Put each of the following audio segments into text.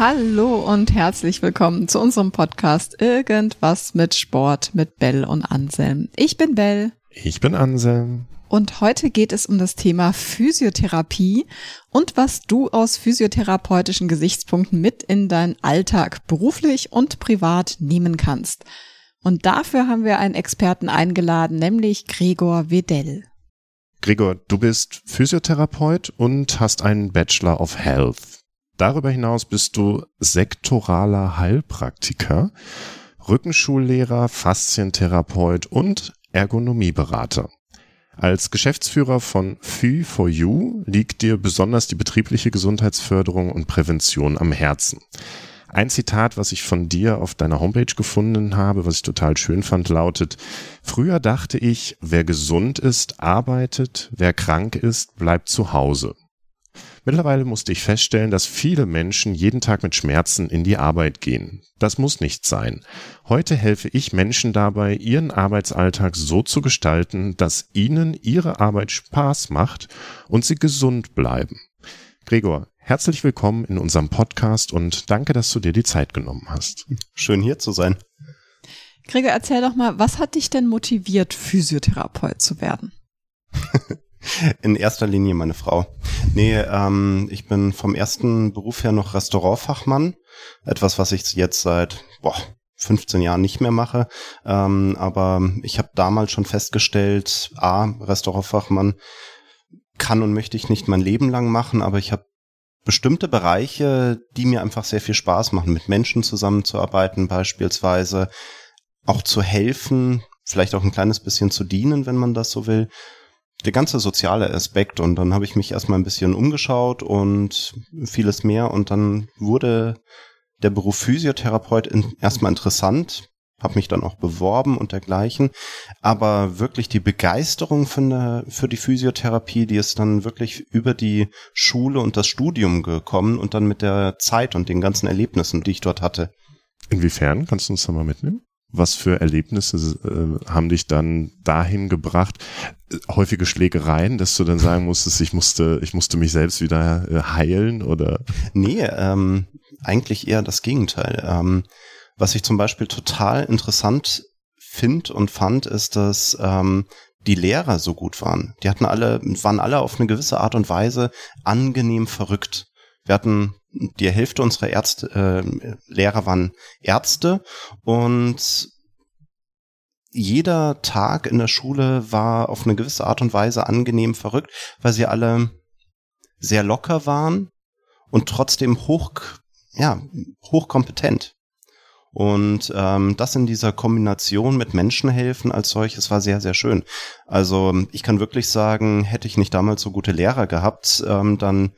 Hallo und herzlich willkommen zu unserem Podcast Irgendwas mit Sport mit Bell und Anselm. Ich bin Bell. Ich bin Anselm. Und heute geht es um das Thema Physiotherapie und was du aus physiotherapeutischen Gesichtspunkten mit in deinen Alltag beruflich und privat nehmen kannst. Und dafür haben wir einen Experten eingeladen, nämlich Gregor Wedell. Gregor, du bist Physiotherapeut und hast einen Bachelor of Health. Darüber hinaus bist du sektoraler Heilpraktiker, Rückenschullehrer, Faszientherapeut und Ergonomieberater. Als Geschäftsführer von Phy for You liegt dir besonders die betriebliche Gesundheitsförderung und Prävention am Herzen. Ein Zitat, was ich von dir auf deiner Homepage gefunden habe, was ich total schön fand, lautet, früher dachte ich, wer gesund ist, arbeitet, wer krank ist, bleibt zu Hause. Mittlerweile musste ich feststellen, dass viele Menschen jeden Tag mit Schmerzen in die Arbeit gehen. Das muss nicht sein. Heute helfe ich Menschen dabei, ihren Arbeitsalltag so zu gestalten, dass ihnen ihre Arbeit Spaß macht und sie gesund bleiben. Gregor, herzlich willkommen in unserem Podcast und danke, dass du dir die Zeit genommen hast. Schön hier zu sein. Gregor, erzähl doch mal, was hat dich denn motiviert, Physiotherapeut zu werden? In erster Linie meine Frau. Nee, ähm, ich bin vom ersten Beruf her noch Restaurantfachmann. Etwas, was ich jetzt seit boah, 15 Jahren nicht mehr mache. Ähm, aber ich habe damals schon festgestellt, A, Restaurantfachmann kann und möchte ich nicht mein Leben lang machen, aber ich habe bestimmte Bereiche, die mir einfach sehr viel Spaß machen, mit Menschen zusammenzuarbeiten beispielsweise, auch zu helfen, vielleicht auch ein kleines bisschen zu dienen, wenn man das so will der ganze soziale Aspekt und dann habe ich mich erstmal ein bisschen umgeschaut und vieles mehr und dann wurde der Beruf Physiotherapeut in, erstmal interessant, habe mich dann auch beworben und dergleichen, aber wirklich die Begeisterung für, eine, für die Physiotherapie, die ist dann wirklich über die Schule und das Studium gekommen und dann mit der Zeit und den ganzen Erlebnissen, die ich dort hatte. Inwiefern kannst du uns da mal mitnehmen? Was für Erlebnisse äh, haben dich dann dahin gebracht? Häufige Schlägereien, dass du dann sagen musstest, ich musste, ich musste mich selbst wieder äh, heilen oder? Nee, ähm, eigentlich eher das Gegenteil. Ähm, was ich zum Beispiel total interessant finde und fand, ist, dass ähm, die Lehrer so gut waren. Die hatten alle, waren alle auf eine gewisse Art und Weise angenehm verrückt. Wir hatten die Hälfte unserer Ärzte, äh, Lehrer waren Ärzte und jeder Tag in der Schule war auf eine gewisse Art und Weise angenehm verrückt, weil sie alle sehr locker waren und trotzdem hoch, ja, hochkompetent. Und ähm, das in dieser Kombination mit Menschenhelfen als solches war sehr, sehr schön. Also ich kann wirklich sagen, hätte ich nicht damals so gute Lehrer gehabt, ähm, dann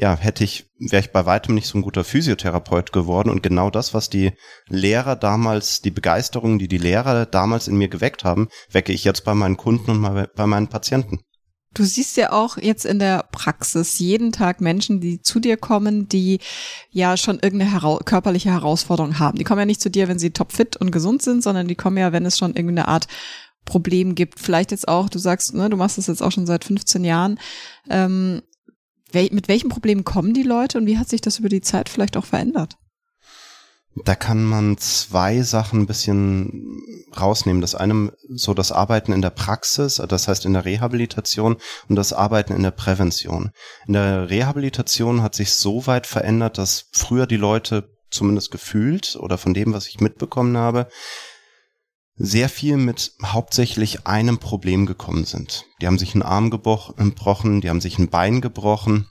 ja, hätte ich, wäre ich bei weitem nicht so ein guter Physiotherapeut geworden. Und genau das, was die Lehrer damals, die Begeisterung, die die Lehrer damals in mir geweckt haben, wecke ich jetzt bei meinen Kunden und bei meinen Patienten. Du siehst ja auch jetzt in der Praxis jeden Tag Menschen, die zu dir kommen, die ja schon irgendeine hera körperliche Herausforderung haben. Die kommen ja nicht zu dir, wenn sie topfit und gesund sind, sondern die kommen ja, wenn es schon irgendeine Art Problem gibt. Vielleicht jetzt auch, du sagst, ne, du machst das jetzt auch schon seit 15 Jahren. Ähm, mit welchen Problemen kommen die Leute und wie hat sich das über die Zeit vielleicht auch verändert? Da kann man zwei Sachen ein bisschen rausnehmen. Das eine so das Arbeiten in der Praxis, das heißt in der Rehabilitation und das Arbeiten in der Prävention. In der Rehabilitation hat sich so weit verändert, dass früher die Leute zumindest gefühlt oder von dem, was ich mitbekommen habe, sehr viel mit hauptsächlich einem Problem gekommen sind. Die haben sich einen Arm gebrochen, die haben sich ein Bein gebrochen,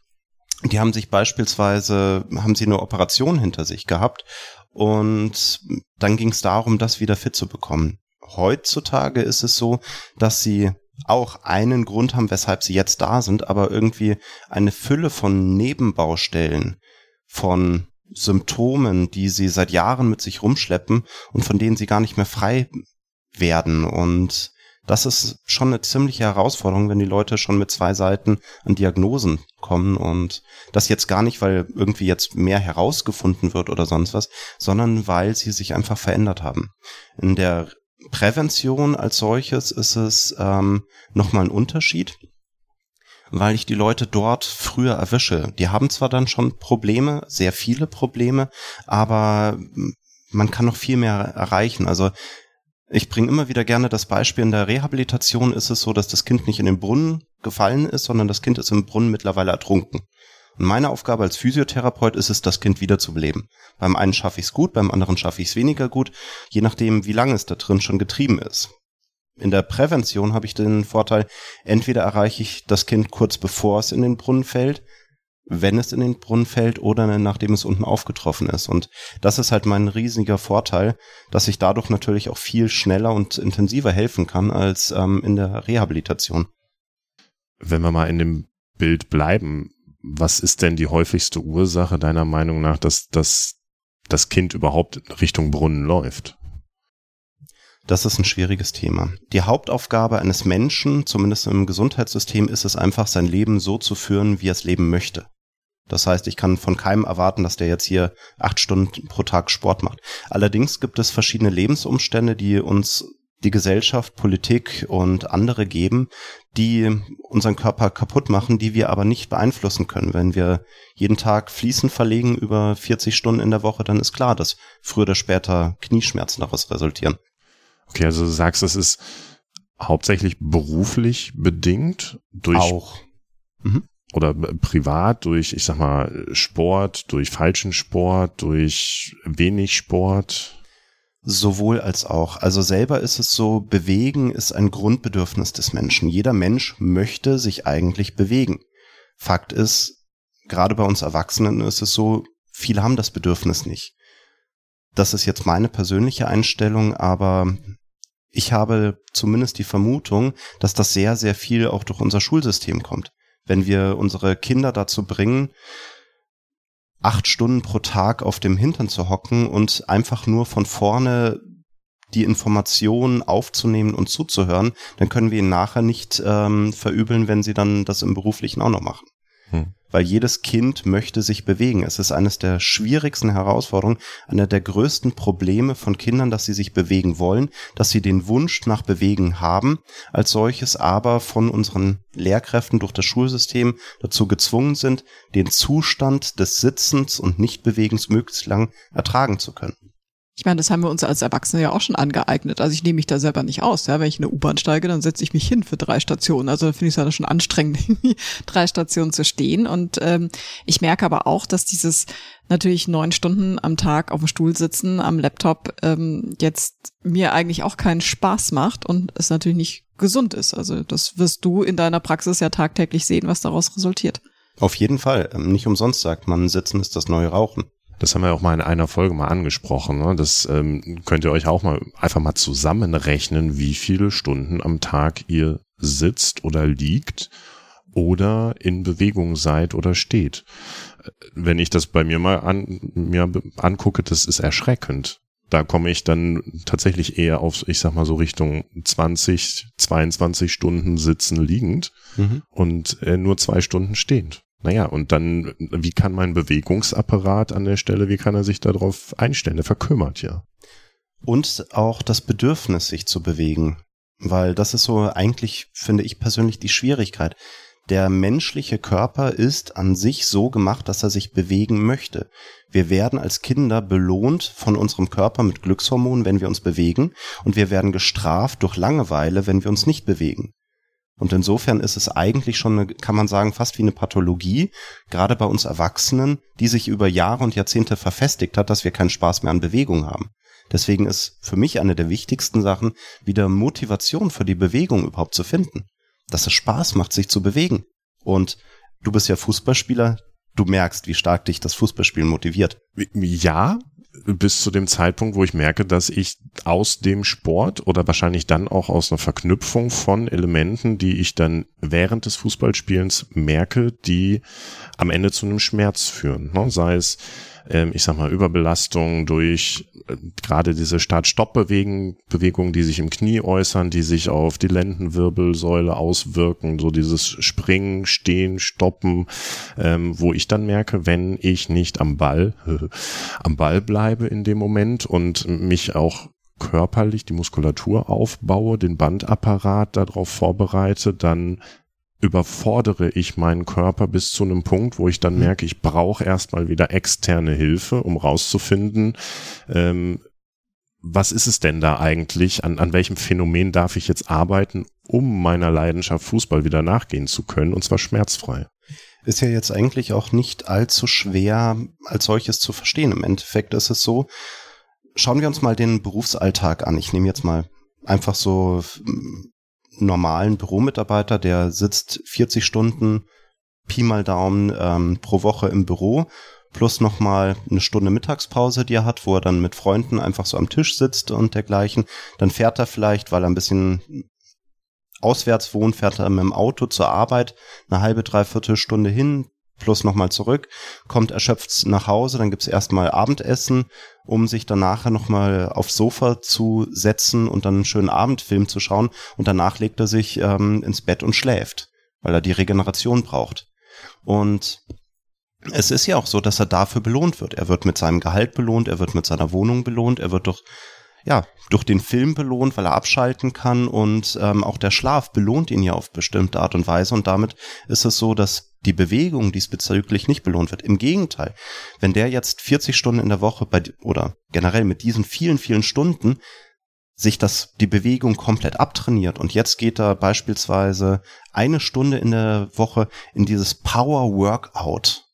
die haben sich beispielsweise, haben sie eine Operation hinter sich gehabt und dann ging es darum, das wieder fit zu bekommen. Heutzutage ist es so, dass sie auch einen Grund haben, weshalb sie jetzt da sind, aber irgendwie eine Fülle von Nebenbaustellen, von Symptomen, die sie seit Jahren mit sich rumschleppen und von denen sie gar nicht mehr frei werden. Und das ist schon eine ziemliche Herausforderung, wenn die Leute schon mit zwei Seiten an Diagnosen kommen und das jetzt gar nicht, weil irgendwie jetzt mehr herausgefunden wird oder sonst was, sondern weil sie sich einfach verändert haben. In der Prävention als solches ist es ähm, nochmal ein Unterschied. weil ich die Leute dort früher erwische. Die haben zwar dann schon Probleme, sehr viele Probleme, aber man kann noch viel mehr erreichen. Also ich bringe immer wieder gerne das Beispiel, in der Rehabilitation ist es so, dass das Kind nicht in den Brunnen gefallen ist, sondern das Kind ist im Brunnen mittlerweile ertrunken. Und meine Aufgabe als Physiotherapeut ist es, das Kind wiederzubeleben. Beim einen schaffe ich es gut, beim anderen schaffe ich es weniger gut, je nachdem, wie lange es da drin schon getrieben ist. In der Prävention habe ich den Vorteil, entweder erreiche ich das Kind kurz bevor es in den Brunnen fällt, wenn es in den Brunnen fällt oder nachdem es unten aufgetroffen ist. Und das ist halt mein riesiger Vorteil, dass ich dadurch natürlich auch viel schneller und intensiver helfen kann als ähm, in der Rehabilitation. Wenn wir mal in dem Bild bleiben, was ist denn die häufigste Ursache deiner Meinung nach, dass, dass das Kind überhaupt Richtung Brunnen läuft? Das ist ein schwieriges Thema. Die Hauptaufgabe eines Menschen, zumindest im Gesundheitssystem, ist es einfach, sein Leben so zu führen, wie er es leben möchte. Das heißt, ich kann von keinem erwarten, dass der jetzt hier acht Stunden pro Tag Sport macht. Allerdings gibt es verschiedene Lebensumstände, die uns die Gesellschaft, Politik und andere geben, die unseren Körper kaputt machen, die wir aber nicht beeinflussen können. Wenn wir jeden Tag Fließen verlegen über 40 Stunden in der Woche, dann ist klar, dass früher oder später Knieschmerzen daraus resultieren. Okay, also du sagst, es ist hauptsächlich beruflich bedingt durch auch mhm. Oder privat durch, ich sag mal, Sport, durch falschen Sport, durch wenig Sport. Sowohl als auch. Also selber ist es so, bewegen ist ein Grundbedürfnis des Menschen. Jeder Mensch möchte sich eigentlich bewegen. Fakt ist, gerade bei uns Erwachsenen ist es so, viele haben das Bedürfnis nicht. Das ist jetzt meine persönliche Einstellung, aber ich habe zumindest die Vermutung, dass das sehr, sehr viel auch durch unser Schulsystem kommt. Wenn wir unsere Kinder dazu bringen, acht Stunden pro Tag auf dem Hintern zu hocken und einfach nur von vorne die Informationen aufzunehmen und zuzuhören, dann können wir ihnen nachher nicht ähm, verübeln, wenn sie dann das im beruflichen auch noch machen. Hm weil jedes Kind möchte sich bewegen. Es ist eines der schwierigsten Herausforderungen, einer der größten Probleme von Kindern, dass sie sich bewegen wollen, dass sie den Wunsch nach Bewegen haben, als solches aber von unseren Lehrkräften durch das Schulsystem dazu gezwungen sind, den Zustand des Sitzens und Nichtbewegens möglichst lang ertragen zu können. Ich meine, das haben wir uns als Erwachsene ja auch schon angeeignet. Also ich nehme mich da selber nicht aus. Ja? Wenn ich in eine U-Bahn steige, dann setze ich mich hin für drei Stationen. Also da finde ich es ja schon anstrengend, drei Stationen zu stehen. Und ähm, ich merke aber auch, dass dieses natürlich neun Stunden am Tag auf dem Stuhl sitzen, am Laptop, ähm, jetzt mir eigentlich auch keinen Spaß macht und es natürlich nicht gesund ist. Also das wirst du in deiner Praxis ja tagtäglich sehen, was daraus resultiert. Auf jeden Fall. Ähm, nicht umsonst sagt man, Sitzen ist das neue Rauchen. Das haben wir auch mal in einer Folge mal angesprochen. Ne? Das ähm, könnt ihr euch auch mal einfach mal zusammenrechnen, wie viele Stunden am Tag ihr sitzt oder liegt oder in Bewegung seid oder steht. Wenn ich das bei mir mal an, mir angucke, das ist erschreckend. Da komme ich dann tatsächlich eher auf, ich sag mal so Richtung 20, 22 Stunden sitzen liegend mhm. und äh, nur zwei Stunden stehend. Naja, und dann, wie kann mein Bewegungsapparat an der Stelle, wie kann er sich darauf einstellen? Der verkümmert ja. Und auch das Bedürfnis, sich zu bewegen. Weil das ist so eigentlich, finde ich persönlich, die Schwierigkeit. Der menschliche Körper ist an sich so gemacht, dass er sich bewegen möchte. Wir werden als Kinder belohnt von unserem Körper mit Glückshormonen, wenn wir uns bewegen, und wir werden gestraft durch Langeweile, wenn wir uns nicht bewegen. Und insofern ist es eigentlich schon, eine, kann man sagen, fast wie eine Pathologie, gerade bei uns Erwachsenen, die sich über Jahre und Jahrzehnte verfestigt hat, dass wir keinen Spaß mehr an Bewegung haben. Deswegen ist für mich eine der wichtigsten Sachen, wieder Motivation für die Bewegung überhaupt zu finden. Dass es Spaß macht, sich zu bewegen. Und du bist ja Fußballspieler, du merkst, wie stark dich das Fußballspielen motiviert. Ja, bis zu dem Zeitpunkt, wo ich merke, dass ich aus dem Sport oder wahrscheinlich dann auch aus einer Verknüpfung von Elementen, die ich dann während des Fußballspielens merke, die am Ende zu einem Schmerz führen. Ne? Sei es ich sag mal, Überbelastung durch äh, gerade diese Start-Stopp-Bewegungen, die sich im Knie äußern, die sich auf die Lendenwirbelsäule auswirken, so dieses Springen, Stehen, Stoppen, ähm, wo ich dann merke, wenn ich nicht am Ball, am Ball bleibe in dem Moment und mich auch körperlich die Muskulatur aufbaue, den Bandapparat darauf vorbereite, dann überfordere ich meinen Körper bis zu einem Punkt, wo ich dann mhm. merke, ich brauche erstmal wieder externe Hilfe, um rauszufinden, ähm, was ist es denn da eigentlich? An, an welchem Phänomen darf ich jetzt arbeiten, um meiner Leidenschaft Fußball wieder nachgehen zu können, und zwar schmerzfrei? Ist ja jetzt eigentlich auch nicht allzu schwer als solches zu verstehen. Im Endeffekt ist es so, schauen wir uns mal den Berufsalltag an. Ich nehme jetzt mal einfach so normalen Büromitarbeiter, der sitzt 40 Stunden Pi mal Daumen ähm, pro Woche im Büro, plus nochmal eine Stunde Mittagspause, die er hat, wo er dann mit Freunden einfach so am Tisch sitzt und dergleichen. Dann fährt er vielleicht, weil er ein bisschen auswärts wohnt, fährt er mit dem Auto zur Arbeit eine halbe, dreiviertel Stunde hin, plus nochmal zurück, kommt erschöpft nach Hause, dann gibt's erstmal Abendessen, um sich dann nachher nochmal aufs Sofa zu setzen und dann einen schönen Abendfilm zu schauen und danach legt er sich ähm, ins Bett und schläft, weil er die Regeneration braucht. Und es ist ja auch so, dass er dafür belohnt wird. Er wird mit seinem Gehalt belohnt, er wird mit seiner Wohnung belohnt, er wird durch ja, durch den Film belohnt, weil er abschalten kann und ähm, auch der Schlaf belohnt ihn ja auf bestimmte Art und Weise und damit ist es so, dass die Bewegung diesbezüglich nicht belohnt wird. Im Gegenteil, wenn der jetzt 40 Stunden in der Woche bei oder generell mit diesen vielen, vielen Stunden sich das, die Bewegung komplett abtrainiert und jetzt geht er beispielsweise eine Stunde in der Woche in dieses Power Workout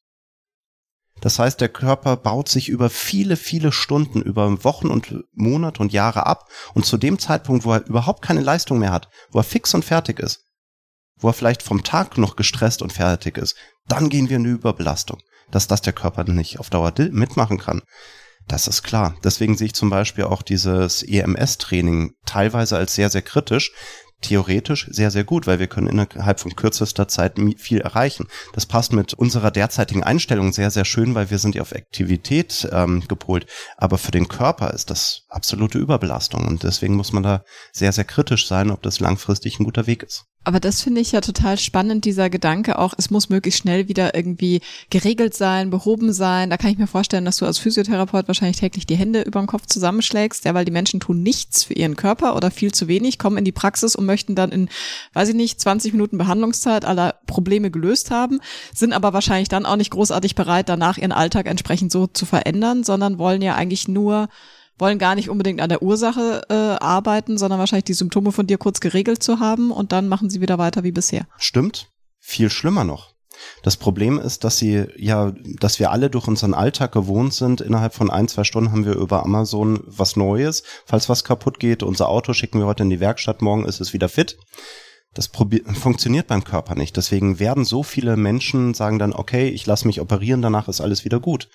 das heißt, der Körper baut sich über viele, viele Stunden, über Wochen und Monate und Jahre ab. Und zu dem Zeitpunkt, wo er überhaupt keine Leistung mehr hat, wo er fix und fertig ist, wo er vielleicht vom Tag noch gestresst und fertig ist, dann gehen wir in eine Überbelastung. Dass das der Körper nicht auf Dauer mitmachen kann. Das ist klar. Deswegen sehe ich zum Beispiel auch dieses EMS-Training teilweise als sehr, sehr kritisch, theoretisch sehr, sehr gut, weil wir können innerhalb von kürzester Zeit viel erreichen. Das passt mit unserer derzeitigen Einstellung sehr, sehr schön, weil wir sind ja auf Aktivität ähm, gepolt. Aber für den Körper ist das absolute Überbelastung und deswegen muss man da sehr, sehr kritisch sein, ob das langfristig ein guter Weg ist. Aber das finde ich ja total spannend, dieser Gedanke auch, es muss möglichst schnell wieder irgendwie geregelt sein, behoben sein. Da kann ich mir vorstellen, dass du als Physiotherapeut wahrscheinlich täglich die Hände über dem Kopf zusammenschlägst, ja, weil die Menschen tun nichts für ihren Körper oder viel zu wenig, kommen in die Praxis und möchten dann in, weiß ich nicht, 20 Minuten Behandlungszeit aller Probleme gelöst haben, sind aber wahrscheinlich dann auch nicht großartig bereit, danach ihren Alltag entsprechend so zu verändern, sondern wollen ja eigentlich nur wollen gar nicht unbedingt an der Ursache äh, arbeiten, sondern wahrscheinlich die Symptome von dir kurz geregelt zu haben und dann machen sie wieder weiter wie bisher. Stimmt. Viel schlimmer noch. Das Problem ist, dass sie ja, dass wir alle durch unseren Alltag gewohnt sind. Innerhalb von ein, zwei Stunden haben wir über Amazon was Neues. Falls was kaputt geht, unser Auto schicken wir heute in die Werkstatt, morgen ist es wieder fit. Das funktioniert beim Körper nicht. Deswegen werden so viele Menschen sagen dann, okay, ich lasse mich operieren, danach ist alles wieder gut.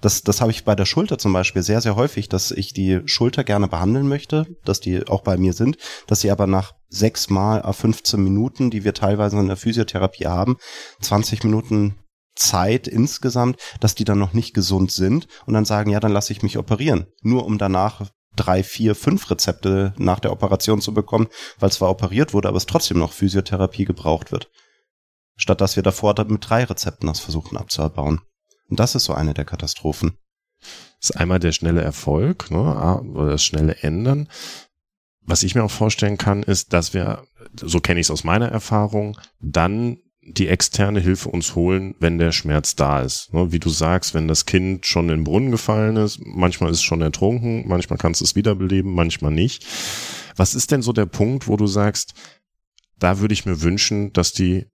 Das, das habe ich bei der Schulter zum Beispiel sehr, sehr häufig, dass ich die Schulter gerne behandeln möchte, dass die auch bei mir sind, dass sie aber nach sechs mal 15 Minuten, die wir teilweise in der Physiotherapie haben, 20 Minuten Zeit insgesamt, dass die dann noch nicht gesund sind und dann sagen, ja, dann lasse ich mich operieren. Nur um danach drei, vier, fünf Rezepte nach der Operation zu bekommen, weil zwar operiert wurde, aber es trotzdem noch Physiotherapie gebraucht wird. Statt dass wir davor mit drei Rezepten das versuchen abzubauen. Und das ist so eine der Katastrophen. Das ist einmal der schnelle Erfolg ne, oder das schnelle Ändern. Was ich mir auch vorstellen kann, ist, dass wir, so kenne ich es aus meiner Erfahrung, dann die externe Hilfe uns holen, wenn der Schmerz da ist. Ne, wie du sagst, wenn das Kind schon in den Brunnen gefallen ist, manchmal ist es schon ertrunken, manchmal kannst du es wiederbeleben, manchmal nicht. Was ist denn so der Punkt, wo du sagst, da würde ich mir wünschen, dass die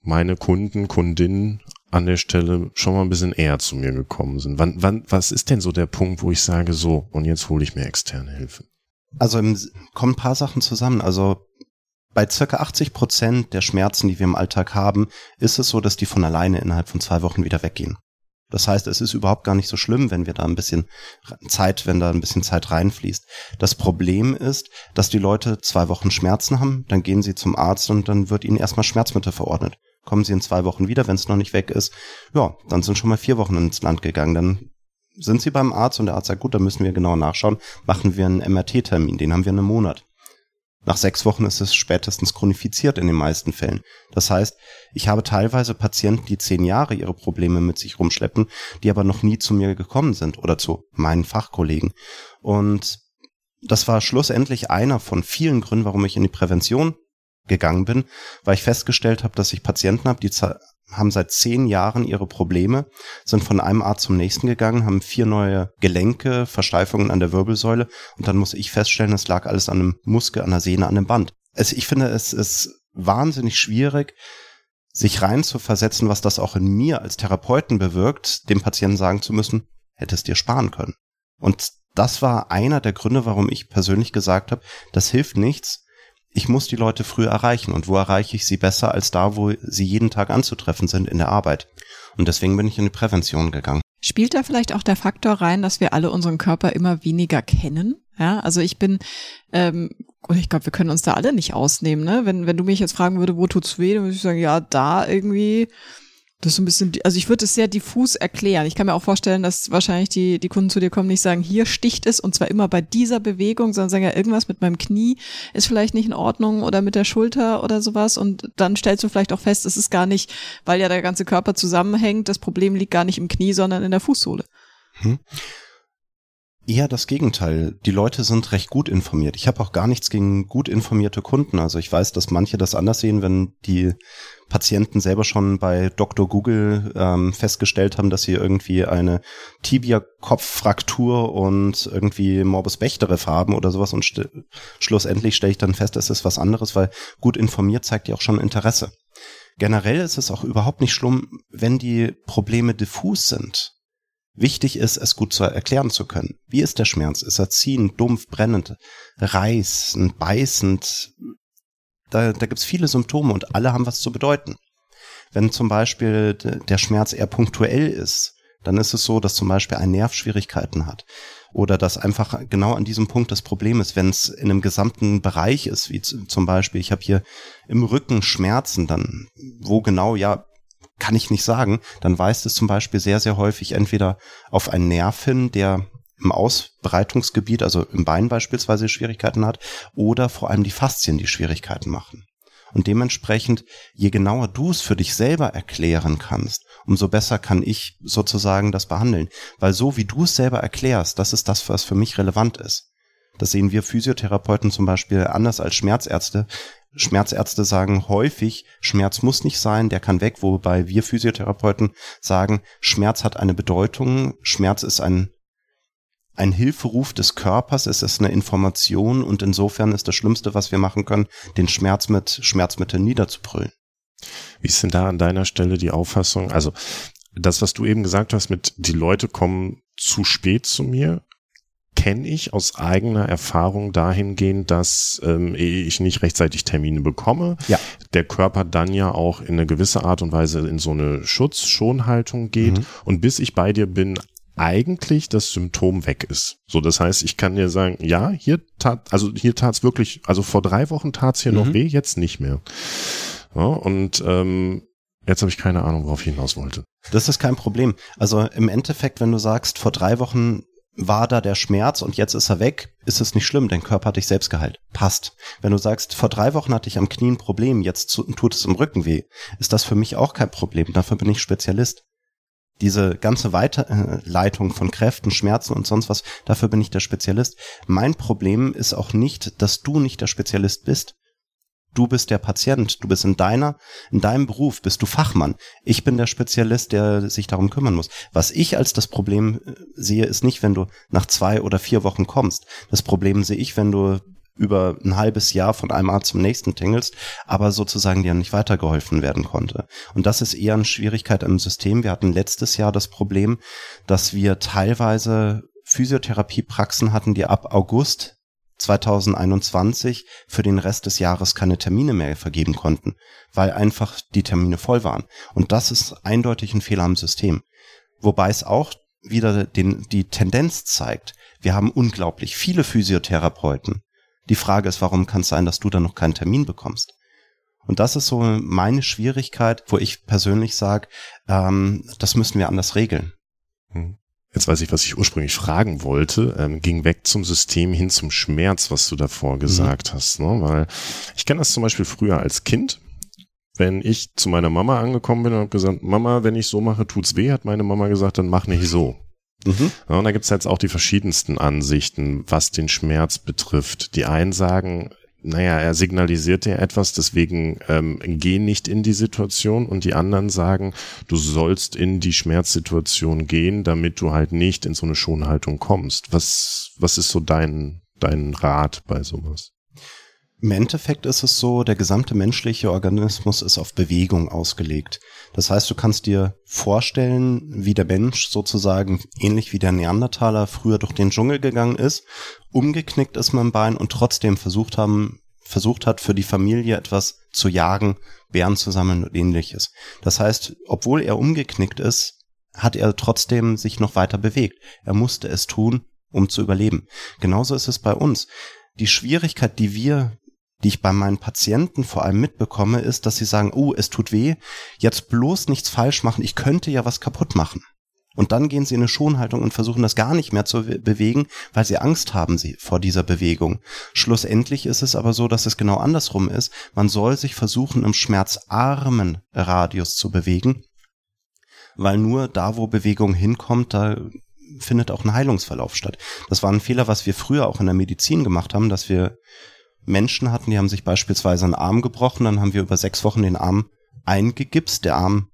meine Kunden, Kundinnen an der Stelle schon mal ein bisschen eher zu mir gekommen sind. Wann, wann, was ist denn so der Punkt, wo ich sage, so, und jetzt hole ich mir externe Hilfe? Also im, kommen ein paar Sachen zusammen. Also bei circa 80 Prozent der Schmerzen, die wir im Alltag haben, ist es so, dass die von alleine innerhalb von zwei Wochen wieder weggehen. Das heißt, es ist überhaupt gar nicht so schlimm, wenn wir da ein bisschen Zeit, wenn da ein bisschen Zeit reinfließt. Das Problem ist, dass die Leute zwei Wochen Schmerzen haben, dann gehen sie zum Arzt und dann wird ihnen erstmal Schmerzmittel verordnet kommen sie in zwei Wochen wieder, wenn es noch nicht weg ist. Ja, dann sind schon mal vier Wochen ins Land gegangen. Dann sind sie beim Arzt und der Arzt sagt, gut, dann müssen wir genau nachschauen. Machen wir einen MRT-Termin, den haben wir einen Monat. Nach sechs Wochen ist es spätestens chronifiziert in den meisten Fällen. Das heißt, ich habe teilweise Patienten, die zehn Jahre ihre Probleme mit sich rumschleppen, die aber noch nie zu mir gekommen sind oder zu meinen Fachkollegen. Und das war schlussendlich einer von vielen Gründen, warum ich in die Prävention gegangen bin, weil ich festgestellt habe, dass ich Patienten habe, die haben seit zehn Jahren ihre Probleme, sind von einem Arzt zum nächsten gegangen, haben vier neue Gelenke, Versteifungen an der Wirbelsäule und dann muss ich feststellen, es lag alles an einem Muskel, an der Sehne, an dem Band. Also ich finde, es ist wahnsinnig schwierig, sich rein zu versetzen, was das auch in mir als Therapeuten bewirkt, dem Patienten sagen zu müssen, hättest dir sparen können. Und das war einer der Gründe, warum ich persönlich gesagt habe, das hilft nichts. Ich muss die Leute früh erreichen. Und wo erreiche ich sie besser als da, wo sie jeden Tag anzutreffen sind in der Arbeit? Und deswegen bin ich in die Prävention gegangen. Spielt da vielleicht auch der Faktor rein, dass wir alle unseren Körper immer weniger kennen? Ja, also ich bin, ähm, und ich glaube, wir können uns da alle nicht ausnehmen, ne? Wenn, wenn du mich jetzt fragen würde, wo tut's weh, dann würde ich sagen, ja, da irgendwie, das ist so ein bisschen, also ich würde es sehr diffus erklären. Ich kann mir auch vorstellen, dass wahrscheinlich die, die Kunden zu dir kommen, nicht sagen, hier sticht es und zwar immer bei dieser Bewegung, sondern sagen ja, irgendwas mit meinem Knie ist vielleicht nicht in Ordnung oder mit der Schulter oder sowas und dann stellst du vielleicht auch fest, es ist gar nicht, weil ja der ganze Körper zusammenhängt, das Problem liegt gar nicht im Knie, sondern in der Fußsohle. Hm. Eher das Gegenteil. Die Leute sind recht gut informiert. Ich habe auch gar nichts gegen gut informierte Kunden. Also ich weiß, dass manche das anders sehen, wenn die Patienten selber schon bei Dr. Google ähm, festgestellt haben, dass sie irgendwie eine Tibia-Kopffraktur und irgendwie Morbus Bechterew haben oder sowas und schlussendlich stelle ich dann fest, es ist was anderes, weil gut informiert zeigt ja auch schon Interesse. Generell ist es auch überhaupt nicht schlimm, wenn die Probleme diffus sind. Wichtig ist, es gut zu erklären zu können. Wie ist der Schmerz? Ist er ziehend, dumpf, brennend, reißend, beißend? Da, da gibt es viele Symptome und alle haben was zu bedeuten. Wenn zum Beispiel der Schmerz eher punktuell ist, dann ist es so, dass zum Beispiel ein Nerv Schwierigkeiten hat oder dass einfach genau an diesem Punkt das Problem ist, wenn es in einem gesamten Bereich ist, wie zum Beispiel, ich habe hier im Rücken Schmerzen, dann wo genau, ja, kann ich nicht sagen, dann weist es zum Beispiel sehr, sehr häufig entweder auf einen Nerv hin, der im Ausbreitungsgebiet, also im Bein beispielsweise Schwierigkeiten hat, oder vor allem die Faszien, die Schwierigkeiten machen. Und dementsprechend, je genauer du es für dich selber erklären kannst, umso besser kann ich sozusagen das behandeln. Weil so wie du es selber erklärst, das ist das, was für mich relevant ist. Das sehen wir Physiotherapeuten zum Beispiel anders als Schmerzärzte. Schmerzärzte sagen häufig, Schmerz muss nicht sein, der kann weg, wobei wir Physiotherapeuten sagen, Schmerz hat eine Bedeutung, Schmerz ist ein, ein Hilferuf des Körpers, es ist eine Information und insofern ist das Schlimmste, was wir machen können, den Schmerz mit Schmerzmitteln niederzubrüllen. Wie ist denn da an deiner Stelle die Auffassung? Also das, was du eben gesagt hast, mit die Leute kommen zu spät zu mir, kenne ich aus eigener Erfahrung dahingehend, dass ähm, ich nicht rechtzeitig Termine bekomme. Ja. Der Körper dann ja auch in eine gewisse Art und Weise in so eine Schutzschonhaltung geht. Mhm. Und bis ich bei dir bin, eigentlich das Symptom weg ist. So, das heißt, ich kann dir sagen, ja, hier tat, also hier tat's wirklich, also vor drei Wochen tat's hier mhm. noch weh, jetzt nicht mehr. Ja, und ähm, jetzt habe ich keine Ahnung, worauf ich hinaus wollte. Das ist kein Problem. Also im Endeffekt, wenn du sagst, vor drei Wochen war da der Schmerz und jetzt ist er weg, ist es nicht schlimm, dein Körper hat dich selbst geheilt. Passt. Wenn du sagst, vor drei Wochen hatte ich am Knie ein Problem, jetzt tut es im Rücken weh, ist das für mich auch kein Problem. Dafür bin ich Spezialist. Diese ganze Weiterleitung von Kräften, Schmerzen und sonst was, dafür bin ich der Spezialist. Mein Problem ist auch nicht, dass du nicht der Spezialist bist. Du bist der Patient, du bist in deiner, in deinem Beruf, bist du Fachmann. Ich bin der Spezialist, der sich darum kümmern muss. Was ich als das Problem äh, sehe, ist nicht, wenn du nach zwei oder vier Wochen kommst. Das Problem sehe ich, wenn du über ein halbes Jahr von einem Arzt zum nächsten tingelst, aber sozusagen dir nicht weitergeholfen werden konnte. Und das ist eher eine Schwierigkeit im System. Wir hatten letztes Jahr das Problem, dass wir teilweise Physiotherapiepraxen hatten, die ab August 2021 für den Rest des Jahres keine Termine mehr vergeben konnten, weil einfach die Termine voll waren. Und das ist eindeutig ein Fehler am System. Wobei es auch wieder den, die Tendenz zeigt, wir haben unglaublich viele Physiotherapeuten. Die Frage ist, warum kann es sein, dass du dann noch keinen Termin bekommst? Und das ist so meine Schwierigkeit, wo ich persönlich sage, ähm, das müssen wir anders regeln. Hm. Jetzt weiß ich, was ich ursprünglich fragen wollte, ähm, ging weg zum System hin zum Schmerz, was du davor gesagt mhm. hast. Ne? Weil ich kenne das zum Beispiel früher als Kind. Wenn ich zu meiner Mama angekommen bin und habe gesagt, Mama, wenn ich so mache, tut's weh, hat meine Mama gesagt, dann mach nicht so. Mhm. Ja, und da gibt's jetzt auch die verschiedensten Ansichten, was den Schmerz betrifft. Die einen sagen, naja, er signalisiert dir etwas, deswegen ähm, geh nicht in die Situation und die anderen sagen, du sollst in die Schmerzsituation gehen, damit du halt nicht in so eine Schonhaltung kommst. Was, was ist so dein, dein Rat bei sowas? Im Endeffekt ist es so, der gesamte menschliche Organismus ist auf Bewegung ausgelegt. Das heißt, du kannst dir vorstellen, wie der Mensch sozusagen ähnlich wie der Neandertaler früher durch den Dschungel gegangen ist, umgeknickt ist mein Bein und trotzdem versucht haben, versucht hat, für die Familie etwas zu jagen, Bären zu sammeln und ähnliches. Das heißt, obwohl er umgeknickt ist, hat er trotzdem sich noch weiter bewegt. Er musste es tun, um zu überleben. Genauso ist es bei uns. Die Schwierigkeit, die wir die ich bei meinen Patienten vor allem mitbekomme, ist, dass sie sagen, oh, es tut weh, jetzt bloß nichts falsch machen, ich könnte ja was kaputt machen. Und dann gehen sie in eine Schonhaltung und versuchen das gar nicht mehr zu bewegen, weil sie Angst haben sie vor dieser Bewegung. Schlussendlich ist es aber so, dass es genau andersrum ist. Man soll sich versuchen, im schmerzarmen Radius zu bewegen, weil nur da, wo Bewegung hinkommt, da findet auch ein Heilungsverlauf statt. Das war ein Fehler, was wir früher auch in der Medizin gemacht haben, dass wir Menschen hatten, die haben sich beispielsweise einen Arm gebrochen, dann haben wir über sechs Wochen den Arm eingegipst, der Arm,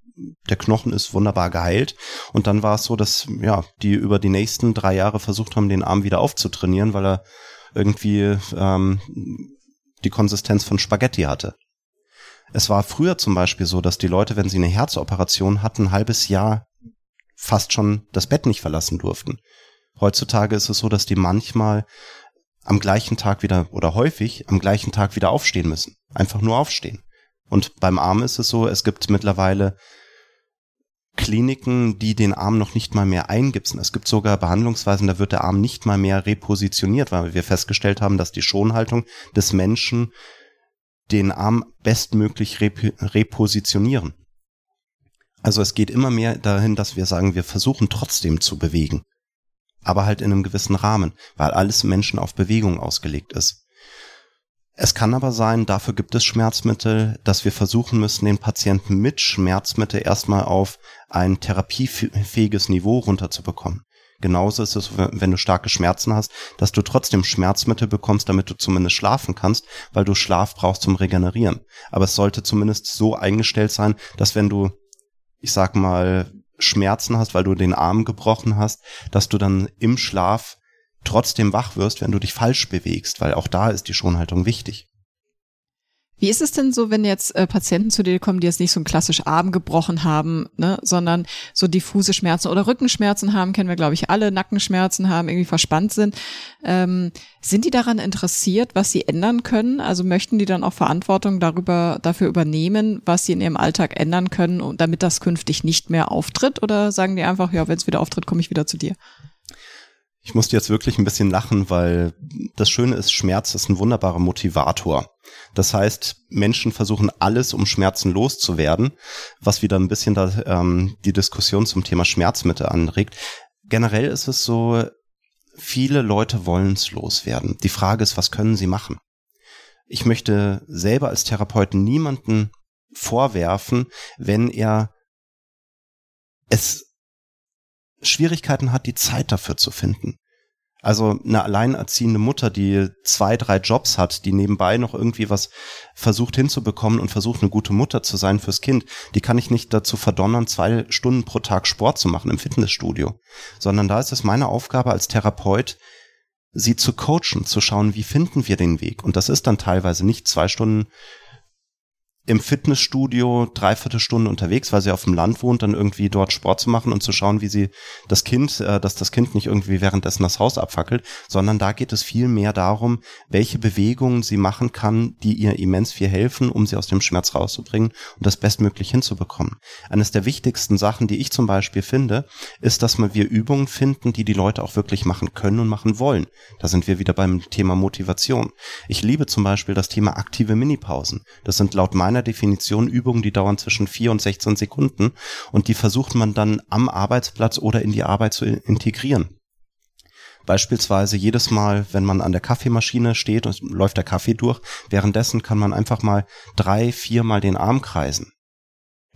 der Knochen ist wunderbar geheilt und dann war es so, dass ja die über die nächsten drei Jahre versucht haben, den Arm wieder aufzutrainieren, weil er irgendwie ähm, die Konsistenz von Spaghetti hatte. Es war früher zum Beispiel so, dass die Leute, wenn sie eine Herzoperation hatten, ein halbes Jahr fast schon das Bett nicht verlassen durften. Heutzutage ist es so, dass die manchmal am gleichen Tag wieder oder häufig am gleichen Tag wieder aufstehen müssen. Einfach nur aufstehen. Und beim Arm ist es so, es gibt mittlerweile Kliniken, die den Arm noch nicht mal mehr eingipsen. Es gibt sogar Behandlungsweisen, da wird der Arm nicht mal mehr repositioniert, weil wir festgestellt haben, dass die Schonhaltung des Menschen den Arm bestmöglich rep repositionieren. Also es geht immer mehr dahin, dass wir sagen, wir versuchen trotzdem zu bewegen aber halt in einem gewissen Rahmen, weil alles Menschen auf Bewegung ausgelegt ist. Es kann aber sein, dafür gibt es Schmerzmittel, dass wir versuchen müssen, den Patienten mit Schmerzmittel erstmal auf ein therapiefähiges Niveau runterzubekommen. Genauso ist es, wenn du starke Schmerzen hast, dass du trotzdem Schmerzmittel bekommst, damit du zumindest schlafen kannst, weil du Schlaf brauchst zum Regenerieren. Aber es sollte zumindest so eingestellt sein, dass wenn du, ich sag mal, Schmerzen hast, weil du den Arm gebrochen hast, dass du dann im Schlaf trotzdem wach wirst, wenn du dich falsch bewegst, weil auch da ist die Schonhaltung wichtig. Wie ist es denn so, wenn jetzt äh, Patienten zu dir kommen, die jetzt nicht so einen klassisch Arm gebrochen haben, ne, sondern so diffuse Schmerzen oder Rückenschmerzen haben, kennen wir, glaube ich, alle, Nackenschmerzen haben, irgendwie verspannt sind. Ähm, sind die daran interessiert, was sie ändern können? Also möchten die dann auch Verantwortung darüber, dafür übernehmen, was sie in ihrem Alltag ändern können, damit das künftig nicht mehr auftritt? Oder sagen die einfach, ja, wenn es wieder auftritt, komme ich wieder zu dir? Ich musste jetzt wirklich ein bisschen lachen, weil das Schöne ist, Schmerz ist ein wunderbarer Motivator. Das heißt, Menschen versuchen alles, um Schmerzen loszuwerden, was wieder ein bisschen da, ähm, die Diskussion zum Thema Schmerzmittel anregt. Generell ist es so, viele Leute wollen es loswerden. Die Frage ist, was können sie machen? Ich möchte selber als Therapeut niemanden vorwerfen, wenn er es Schwierigkeiten hat, die Zeit dafür zu finden. Also eine alleinerziehende Mutter, die zwei, drei Jobs hat, die nebenbei noch irgendwie was versucht hinzubekommen und versucht eine gute Mutter zu sein fürs Kind, die kann ich nicht dazu verdonnern, zwei Stunden pro Tag Sport zu machen im Fitnessstudio, sondern da ist es meine Aufgabe als Therapeut, sie zu coachen, zu schauen, wie finden wir den Weg. Und das ist dann teilweise nicht zwei Stunden im Fitnessstudio dreiviertel Stunde unterwegs, weil sie auf dem Land wohnt, dann irgendwie dort Sport zu machen und zu schauen, wie sie das Kind, äh, dass das Kind nicht irgendwie währenddessen das Haus abfackelt, sondern da geht es viel mehr darum, welche Bewegungen sie machen kann, die ihr immens viel helfen, um sie aus dem Schmerz rauszubringen und das bestmöglich hinzubekommen. Eines der wichtigsten Sachen, die ich zum Beispiel finde, ist, dass wir Übungen finden, die die Leute auch wirklich machen können und machen wollen. Da sind wir wieder beim Thema Motivation. Ich liebe zum Beispiel das Thema aktive Minipausen. Das sind laut meiner meiner Definition Übungen, die dauern zwischen 4 und 16 Sekunden und die versucht man dann am Arbeitsplatz oder in die Arbeit zu integrieren. Beispielsweise jedes Mal, wenn man an der Kaffeemaschine steht und läuft der Kaffee durch, währenddessen kann man einfach mal drei, viermal den Arm kreisen,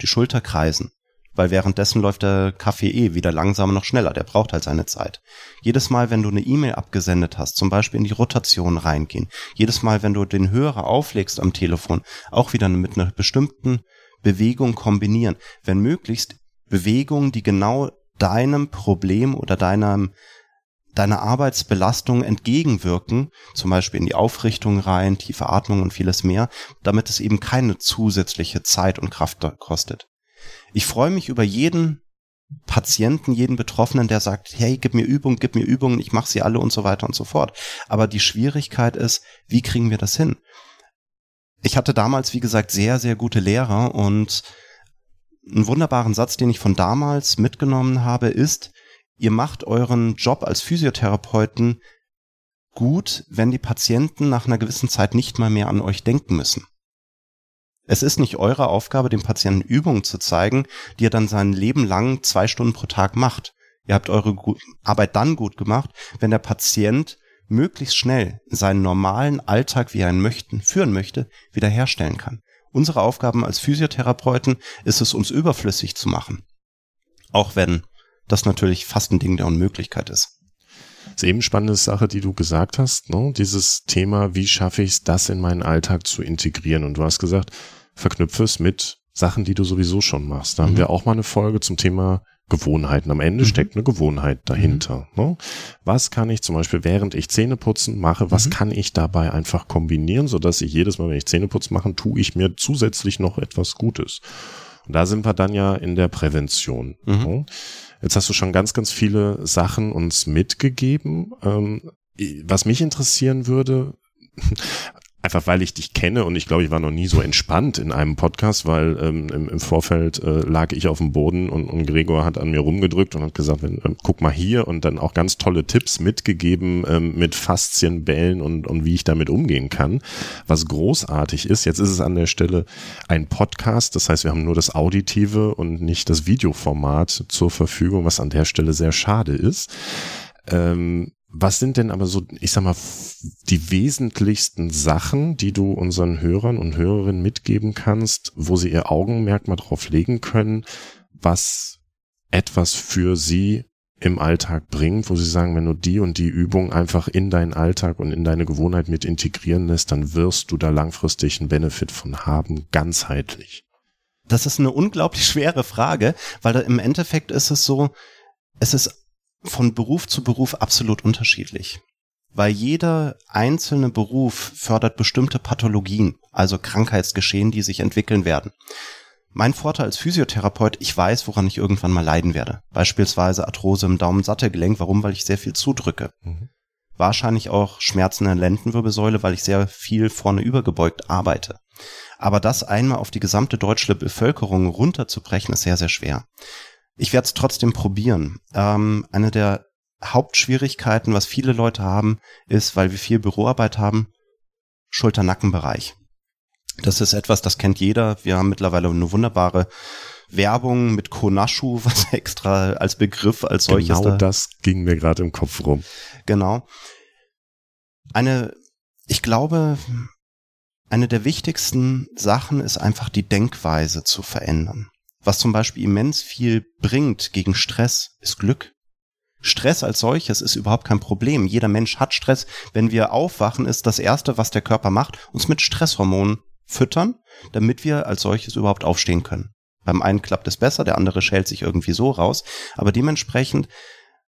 die Schulter kreisen, weil währenddessen läuft der Kaffee eh wieder langsamer noch schneller, der braucht halt seine Zeit. Jedes Mal, wenn du eine E-Mail abgesendet hast, zum Beispiel in die Rotation reingehen, jedes Mal, wenn du den Hörer auflegst am Telefon, auch wieder mit einer bestimmten Bewegung kombinieren, wenn möglichst Bewegungen, die genau deinem Problem oder deinem deiner Arbeitsbelastung entgegenwirken, zum Beispiel in die Aufrichtung rein, tiefe Atmung und vieles mehr, damit es eben keine zusätzliche Zeit und Kraft kostet. Ich freue mich über jeden Patienten, jeden Betroffenen, der sagt, hey, gib mir Übung, gib mir Übungen, ich mache sie alle und so weiter und so fort. Aber die Schwierigkeit ist, wie kriegen wir das hin? Ich hatte damals, wie gesagt, sehr, sehr gute Lehrer und einen wunderbaren Satz, den ich von damals mitgenommen habe, ist, ihr macht euren Job als Physiotherapeuten gut, wenn die Patienten nach einer gewissen Zeit nicht mal mehr an euch denken müssen. Es ist nicht eure Aufgabe, dem Patienten Übungen zu zeigen, die er dann sein Leben lang zwei Stunden pro Tag macht. Ihr habt eure Arbeit dann gut gemacht, wenn der Patient möglichst schnell seinen normalen Alltag, wie er ihn möchten, führen möchte, wiederherstellen kann. Unsere Aufgaben als Physiotherapeuten ist es, uns überflüssig zu machen. Auch wenn das natürlich fast ein Ding der Unmöglichkeit ist. Das ist eben spannende Sache, die du gesagt hast, ne? dieses Thema, wie schaffe ich es, das in meinen Alltag zu integrieren? Und du hast gesagt, verknüpfe es mit Sachen, die du sowieso schon machst. Da mhm. haben wir auch mal eine Folge zum Thema Gewohnheiten. Am Ende mhm. steckt eine Gewohnheit dahinter. Mhm. Ne? Was kann ich zum Beispiel, während ich Zähne putzen mache, was mhm. kann ich dabei einfach kombinieren, sodass ich jedes Mal, wenn ich Zähne putzen mache, tue ich mir zusätzlich noch etwas Gutes. Und da sind wir dann ja in der Prävention. Mhm. Ne? Jetzt hast du schon ganz, ganz viele Sachen uns mitgegeben. Ähm, was mich interessieren würde, einfach weil ich dich kenne und ich glaube, ich war noch nie so entspannt in einem Podcast, weil ähm, im, im, Vorfeld äh, lag ich auf dem Boden und, und Gregor hat an mir rumgedrückt und hat gesagt, wenn, äh, guck mal hier und dann auch ganz tolle Tipps mitgegeben ähm, mit Faszienbällen und, und wie ich damit umgehen kann, was großartig ist. Jetzt ist es an der Stelle ein Podcast, das heißt, wir haben nur das Auditive und nicht das Videoformat zur Verfügung, was an der Stelle sehr schade ist. Ähm, was sind denn aber so, ich sag mal, die wesentlichsten Sachen, die du unseren Hörern und Hörerinnen mitgeben kannst, wo sie ihr Augenmerk mal drauf legen können, was etwas für sie im Alltag bringt, wo sie sagen, wenn du die und die Übung einfach in deinen Alltag und in deine Gewohnheit mit integrieren lässt, dann wirst du da langfristig einen Benefit von haben, ganzheitlich. Das ist eine unglaublich schwere Frage, weil da im Endeffekt ist es so, es ist von Beruf zu Beruf absolut unterschiedlich. Weil jeder einzelne Beruf fördert bestimmte Pathologien, also Krankheitsgeschehen, die sich entwickeln werden. Mein Vorteil als Physiotherapeut, ich weiß, woran ich irgendwann mal leiden werde. Beispielsweise Arthrose im Daumensattelgelenk. Warum? Weil ich sehr viel zudrücke. Mhm. Wahrscheinlich auch Schmerzen in der Lendenwirbelsäule, weil ich sehr viel vorne übergebeugt arbeite. Aber das einmal auf die gesamte deutsche Bevölkerung runterzubrechen, ist sehr, sehr schwer. Ich werde es trotzdem probieren. Ähm, eine der Hauptschwierigkeiten, was viele Leute haben, ist, weil wir viel Büroarbeit haben, Schulter-Nackenbereich. Das ist etwas, das kennt jeder. Wir haben mittlerweile eine wunderbare Werbung mit Konashu, was extra als Begriff als solches. Genau da das ging mir gerade im Kopf rum. Genau. Eine, ich glaube, eine der wichtigsten Sachen ist einfach die Denkweise zu verändern. Was zum Beispiel immens viel bringt gegen Stress, ist Glück. Stress als solches ist überhaupt kein Problem. Jeder Mensch hat Stress. Wenn wir aufwachen, ist das Erste, was der Körper macht, uns mit Stresshormonen füttern, damit wir als solches überhaupt aufstehen können. Beim einen klappt es besser, der andere schält sich irgendwie so raus. Aber dementsprechend,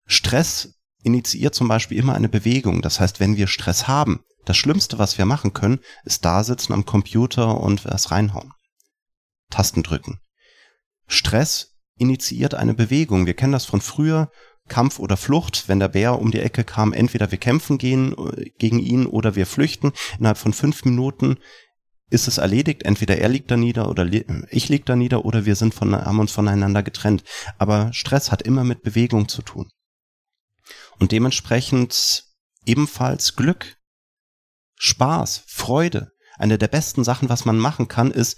Stress initiiert zum Beispiel immer eine Bewegung. Das heißt, wenn wir Stress haben, das Schlimmste, was wir machen können, ist da sitzen am Computer und was reinhauen. Tasten drücken. Stress initiiert eine Bewegung. Wir kennen das von früher. Kampf oder Flucht, wenn der Bär um die Ecke kam, entweder wir kämpfen gehen äh, gegen ihn oder wir flüchten. Innerhalb von fünf Minuten ist es erledigt. Entweder er liegt da nieder oder ich lieg da nieder oder wir sind von, haben uns voneinander getrennt. Aber Stress hat immer mit Bewegung zu tun. Und dementsprechend ebenfalls Glück, Spaß, Freude. Eine der besten Sachen, was man machen kann, ist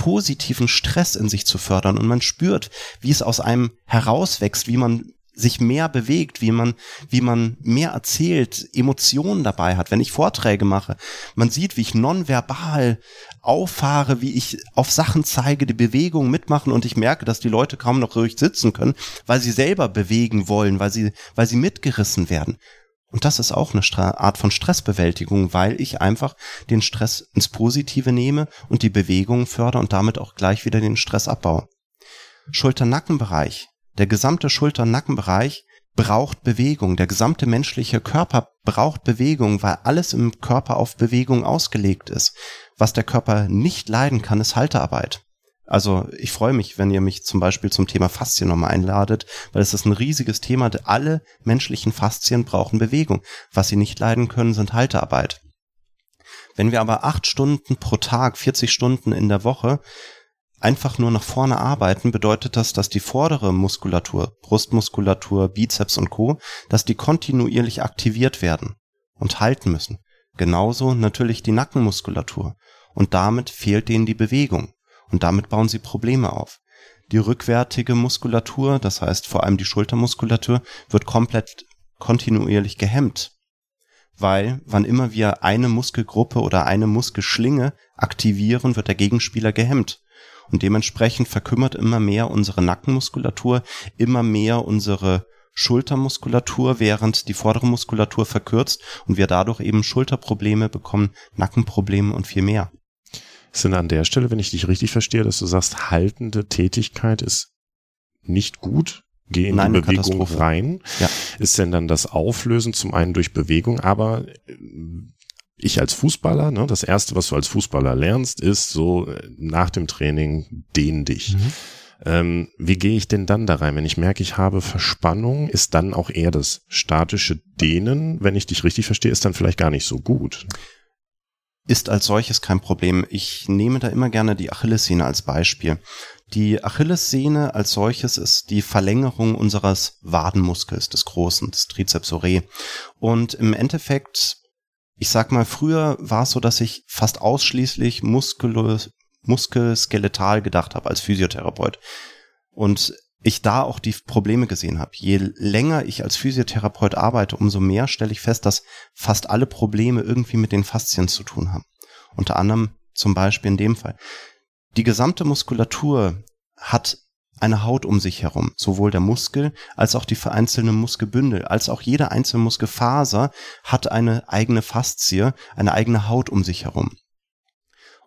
positiven Stress in sich zu fördern und man spürt, wie es aus einem herauswächst, wie man sich mehr bewegt, wie man, wie man mehr erzählt, Emotionen dabei hat. Wenn ich Vorträge mache, man sieht, wie ich nonverbal auffahre, wie ich auf Sachen zeige, die Bewegung mitmachen und ich merke, dass die Leute kaum noch ruhig sitzen können, weil sie selber bewegen wollen, weil sie, weil sie mitgerissen werden. Und das ist auch eine Art von Stressbewältigung, weil ich einfach den Stress ins Positive nehme und die Bewegung fördere und damit auch gleich wieder den Stress abbaue. Schulter-Nackenbereich. Der gesamte Schulter-Nackenbereich braucht Bewegung. Der gesamte menschliche Körper braucht Bewegung, weil alles im Körper auf Bewegung ausgelegt ist. Was der Körper nicht leiden kann, ist Haltearbeit. Also ich freue mich, wenn ihr mich zum Beispiel zum Thema Faszien nochmal einladet, weil es ist ein riesiges Thema. Alle menschlichen Faszien brauchen Bewegung. Was sie nicht leiden können, sind Haltearbeit. Wenn wir aber acht Stunden pro Tag, 40 Stunden in der Woche einfach nur nach vorne arbeiten, bedeutet das, dass die vordere Muskulatur, Brustmuskulatur, Bizeps und Co., dass die kontinuierlich aktiviert werden und halten müssen. Genauso natürlich die Nackenmuskulatur. Und damit fehlt denen die Bewegung. Und damit bauen sie Probleme auf. Die rückwärtige Muskulatur, das heißt vor allem die Schultermuskulatur, wird komplett kontinuierlich gehemmt. Weil, wann immer wir eine Muskelgruppe oder eine Muskelschlinge aktivieren, wird der Gegenspieler gehemmt. Und dementsprechend verkümmert immer mehr unsere Nackenmuskulatur, immer mehr unsere Schultermuskulatur, während die vordere Muskulatur verkürzt und wir dadurch eben Schulterprobleme bekommen, Nackenprobleme und viel mehr sind an der Stelle, wenn ich dich richtig verstehe, dass du sagst, haltende Tätigkeit ist nicht gut, geh in Nein, die Bewegung rein. Ja. Ist denn dann das Auflösen zum einen durch Bewegung, aber äh, ich als Fußballer, ne, das erste, was du als Fußballer lernst, ist so äh, nach dem Training dehn dich. Mhm. Ähm, wie gehe ich denn dann da rein? Wenn ich merke, ich habe Verspannung, ist dann auch eher das statische Dehnen, wenn ich dich richtig verstehe, ist dann vielleicht gar nicht so gut ist als solches kein Problem. Ich nehme da immer gerne die Achillessehne als Beispiel. Die Achillessehne als solches ist die Verlängerung unseres Wadenmuskels, des großen, des Trizeps ore. Und im Endeffekt, ich sag mal, früher war es so, dass ich fast ausschließlich muskulös, muskelskeletal gedacht habe als Physiotherapeut. Und ich da auch die Probleme gesehen habe. Je länger ich als Physiotherapeut arbeite, umso mehr stelle ich fest, dass fast alle Probleme irgendwie mit den Faszien zu tun haben. Unter anderem zum Beispiel in dem Fall. Die gesamte Muskulatur hat eine Haut um sich herum, sowohl der Muskel als auch die vereinzelten Muskelbündel, als auch jede einzelne Muskelfaser hat eine eigene Faszie, eine eigene Haut um sich herum.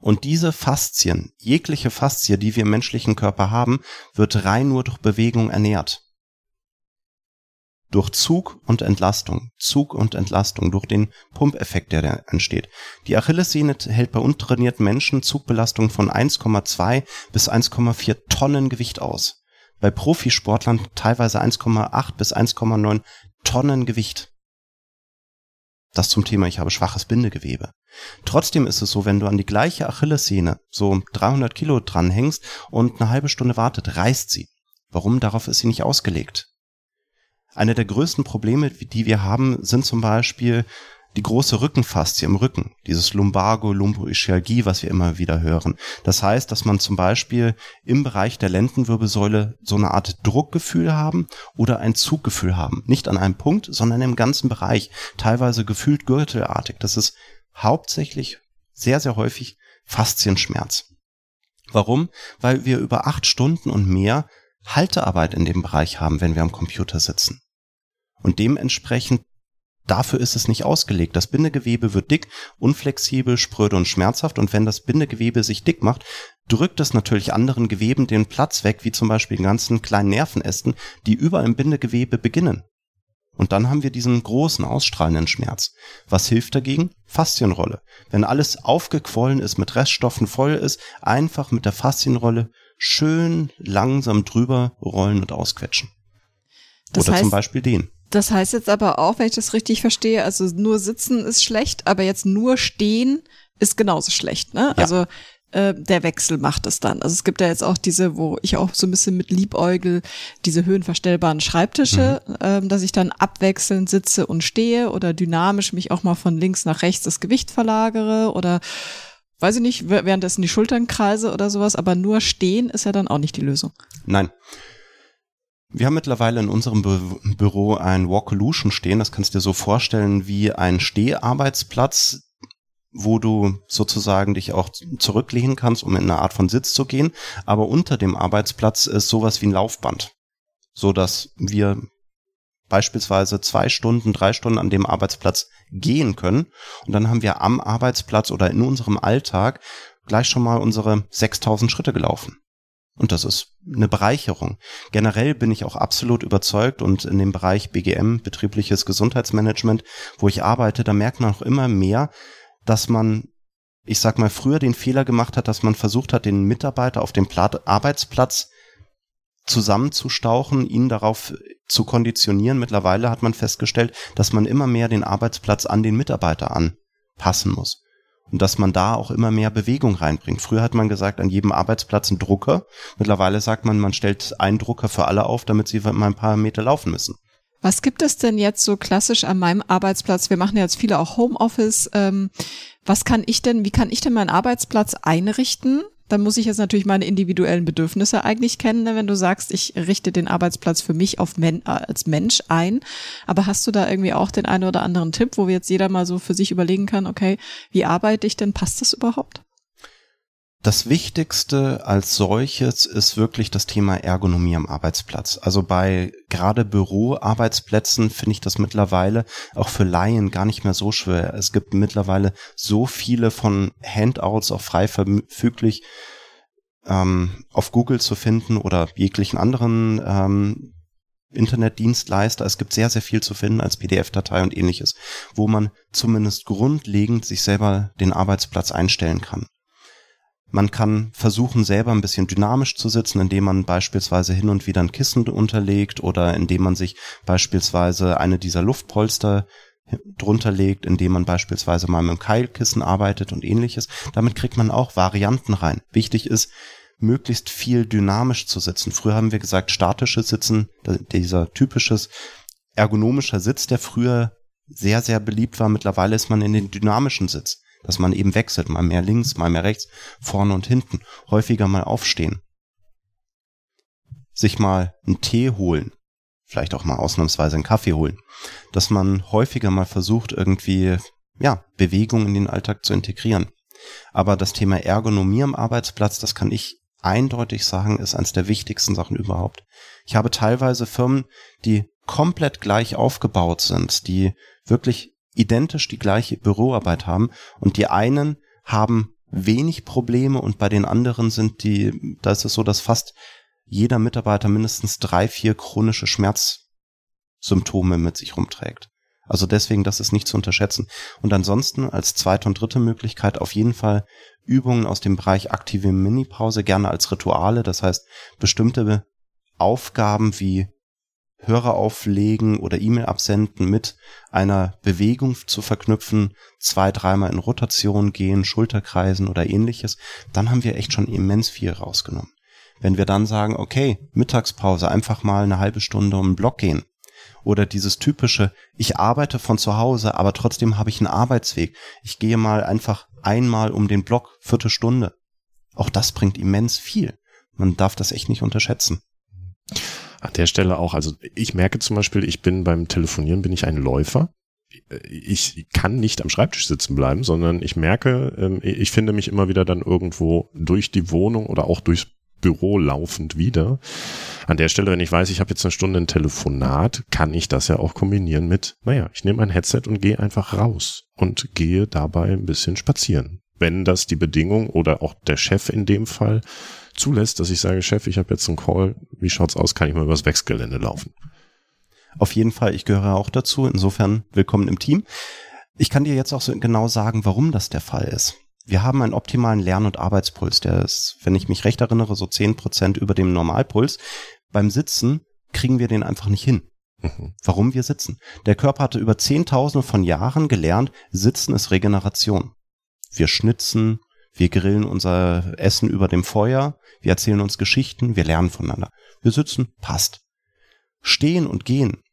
Und diese Faszien, jegliche Faszie, die wir im menschlichen Körper haben, wird rein nur durch Bewegung ernährt. Durch Zug und Entlastung, Zug und Entlastung, durch den Pumpeffekt, der da entsteht. Die Achillessehne hält bei untrainierten Menschen Zugbelastung von 1,2 bis 1,4 Tonnen Gewicht aus. Bei Profisportlern teilweise 1,8 bis 1,9 Tonnen Gewicht. Das zum Thema, ich habe schwaches Bindegewebe. Trotzdem ist es so, wenn du an die gleiche Achillessehne so 300 Kilo dranhängst und eine halbe Stunde wartet, reißt sie. Warum? Darauf ist sie nicht ausgelegt. Eine der größten Probleme, die wir haben, sind zum Beispiel die große Rückenfaszie im Rücken, dieses Lumbago Lumboischialgie, was wir immer wieder hören. Das heißt, dass man zum Beispiel im Bereich der Lendenwirbelsäule so eine Art Druckgefühl haben oder ein Zuggefühl haben. Nicht an einem Punkt, sondern im ganzen Bereich. Teilweise gefühlt gürtelartig. Das ist hauptsächlich sehr, sehr häufig Faszienschmerz. Warum? Weil wir über acht Stunden und mehr Haltearbeit in dem Bereich haben, wenn wir am Computer sitzen. Und dementsprechend Dafür ist es nicht ausgelegt. Das Bindegewebe wird dick, unflexibel, spröde und schmerzhaft. Und wenn das Bindegewebe sich dick macht, drückt es natürlich anderen Geweben den Platz weg, wie zum Beispiel den ganzen kleinen Nervenästen, die überall im Bindegewebe beginnen. Und dann haben wir diesen großen ausstrahlenden Schmerz. Was hilft dagegen? Faszienrolle. Wenn alles aufgequollen ist, mit Reststoffen voll ist, einfach mit der Faszienrolle schön langsam drüber rollen und ausquetschen. Das Oder heißt, zum Beispiel den. Das heißt jetzt aber auch, wenn ich das richtig verstehe, also nur sitzen ist schlecht, aber jetzt nur stehen ist genauso schlecht, ne? Ja. Also äh, der Wechsel macht es dann. Also es gibt ja jetzt auch diese, wo ich auch so ein bisschen mit Liebäugel, diese höhenverstellbaren Schreibtische, mhm. ähm, dass ich dann abwechselnd sitze und stehe oder dynamisch mich auch mal von links nach rechts das Gewicht verlagere oder weiß ich nicht, währenddessen die Schultern kreise oder sowas, aber nur stehen ist ja dann auch nicht die Lösung. Nein Wir haben mittlerweile in unserem Bü Büro ein Walkolution stehen. Das kannst du dir so vorstellen wie ein Steharbeitsplatz, wo du sozusagen dich auch zurücklehnen kannst, um in eine Art von Sitz zu gehen. Aber unter dem Arbeitsplatz ist sowas wie ein Laufband, so dass wir beispielsweise zwei Stunden, drei Stunden an dem Arbeitsplatz gehen können. Und dann haben wir am Arbeitsplatz oder in unserem Alltag gleich schon mal unsere 6000 Schritte gelaufen. Und das ist eine Bereicherung. Generell bin ich auch absolut überzeugt und in dem Bereich BGM, betriebliches Gesundheitsmanagement, wo ich arbeite, da merkt man auch immer mehr, dass man, ich sag mal, früher den Fehler gemacht hat, dass man versucht hat, den Mitarbeiter auf dem Arbeitsplatz zusammenzustauchen, ihn darauf zu konditionieren. Mittlerweile hat man festgestellt, dass man immer mehr den Arbeitsplatz an den Mitarbeiter anpassen muss und dass man da auch immer mehr Bewegung reinbringt. Früher hat man gesagt, an jedem Arbeitsplatz ein Drucker. Mittlerweile sagt man, man stellt einen Drucker für alle auf, damit sie mal ein paar Meter laufen müssen. Was gibt es denn jetzt so klassisch an meinem Arbeitsplatz? Wir machen ja jetzt viele auch Homeoffice. Ähm, was kann ich denn, wie kann ich denn meinen Arbeitsplatz einrichten? dann muss ich jetzt natürlich meine individuellen Bedürfnisse eigentlich kennen, ne? wenn du sagst, ich richte den Arbeitsplatz für mich auf Men als Mensch ein. Aber hast du da irgendwie auch den einen oder anderen Tipp, wo jetzt jeder mal so für sich überlegen kann, okay, wie arbeite ich denn? Passt das überhaupt? Das Wichtigste als solches ist wirklich das Thema Ergonomie am Arbeitsplatz. Also bei gerade Büroarbeitsplätzen finde ich das mittlerweile auch für Laien gar nicht mehr so schwer. Es gibt mittlerweile so viele von Handouts auch frei verfüglich ähm, auf Google zu finden oder jeglichen anderen ähm, Internetdienstleister. Es gibt sehr, sehr viel zu finden als PDF-Datei und ähnliches, wo man zumindest grundlegend sich selber den Arbeitsplatz einstellen kann. Man kann versuchen, selber ein bisschen dynamisch zu sitzen, indem man beispielsweise hin und wieder ein Kissen unterlegt oder indem man sich beispielsweise eine dieser Luftpolster drunter legt, indem man beispielsweise mal mit einem Keilkissen arbeitet und ähnliches. Damit kriegt man auch Varianten rein. Wichtig ist, möglichst viel dynamisch zu sitzen. Früher haben wir gesagt, statisches Sitzen, dieser typisches ergonomischer Sitz, der früher sehr, sehr beliebt war. Mittlerweile ist man in den dynamischen Sitz dass man eben wechselt, mal mehr links, mal mehr rechts, vorne und hinten, häufiger mal aufstehen. Sich mal einen Tee holen, vielleicht auch mal ausnahmsweise einen Kaffee holen, dass man häufiger mal versucht, irgendwie, ja, Bewegung in den Alltag zu integrieren. Aber das Thema Ergonomie am Arbeitsplatz, das kann ich eindeutig sagen, ist eines der wichtigsten Sachen überhaupt. Ich habe teilweise Firmen, die komplett gleich aufgebaut sind, die wirklich identisch die gleiche Büroarbeit haben und die einen haben wenig Probleme und bei den anderen sind die, da ist es so, dass fast jeder Mitarbeiter mindestens drei, vier chronische Schmerzsymptome mit sich rumträgt. Also deswegen, das ist nicht zu unterschätzen. Und ansonsten als zweite und dritte Möglichkeit auf jeden Fall Übungen aus dem Bereich aktive Minipause, gerne als Rituale. Das heißt, bestimmte Aufgaben wie Hörer auflegen oder E-Mail absenden mit einer Bewegung zu verknüpfen, zwei, dreimal in Rotation gehen, Schulterkreisen oder ähnliches, dann haben wir echt schon immens viel rausgenommen. Wenn wir dann sagen, okay, Mittagspause, einfach mal eine halbe Stunde um den Block gehen. Oder dieses typische, ich arbeite von zu Hause, aber trotzdem habe ich einen Arbeitsweg. Ich gehe mal einfach einmal um den Block, Viertelstunde. Auch das bringt immens viel. Man darf das echt nicht unterschätzen. An der Stelle auch, also ich merke zum Beispiel, ich bin beim Telefonieren, bin ich ein Läufer. Ich kann nicht am Schreibtisch sitzen bleiben, sondern ich merke, ähm, ich finde mich immer wieder dann irgendwo durch die Wohnung oder auch durchs Büro laufend wieder. An der Stelle, wenn ich weiß, ich habe jetzt eine Stunde ein Telefonat, kann ich das ja auch kombinieren mit, naja, ich nehme ein Headset und gehe einfach raus und gehe dabei ein bisschen spazieren. Wenn das die Bedingung oder auch der Chef in dem Fall zulässt, dass ich sage, Chef, ich habe jetzt einen Call, wie schaut's aus, kann ich mal übers Wechsgelände laufen? Auf jeden Fall, ich gehöre auch dazu. Insofern willkommen im Team. Ich kann dir jetzt auch so genau sagen, warum das der Fall ist. Wir haben einen optimalen Lern- und Arbeitspuls, der ist, wenn ich mich recht erinnere, so zehn Prozent über dem Normalpuls. Beim Sitzen kriegen wir den einfach nicht hin. Mhm. Warum wir sitzen? Der Körper hatte über Zehntausende von Jahren gelernt, Sitzen ist Regeneration. Wir schnitzen, wir grillen unser Essen über dem Feuer, wir erzählen uns Geschichten, wir lernen voneinander. Wir sitzen, passt. Stehen und gehen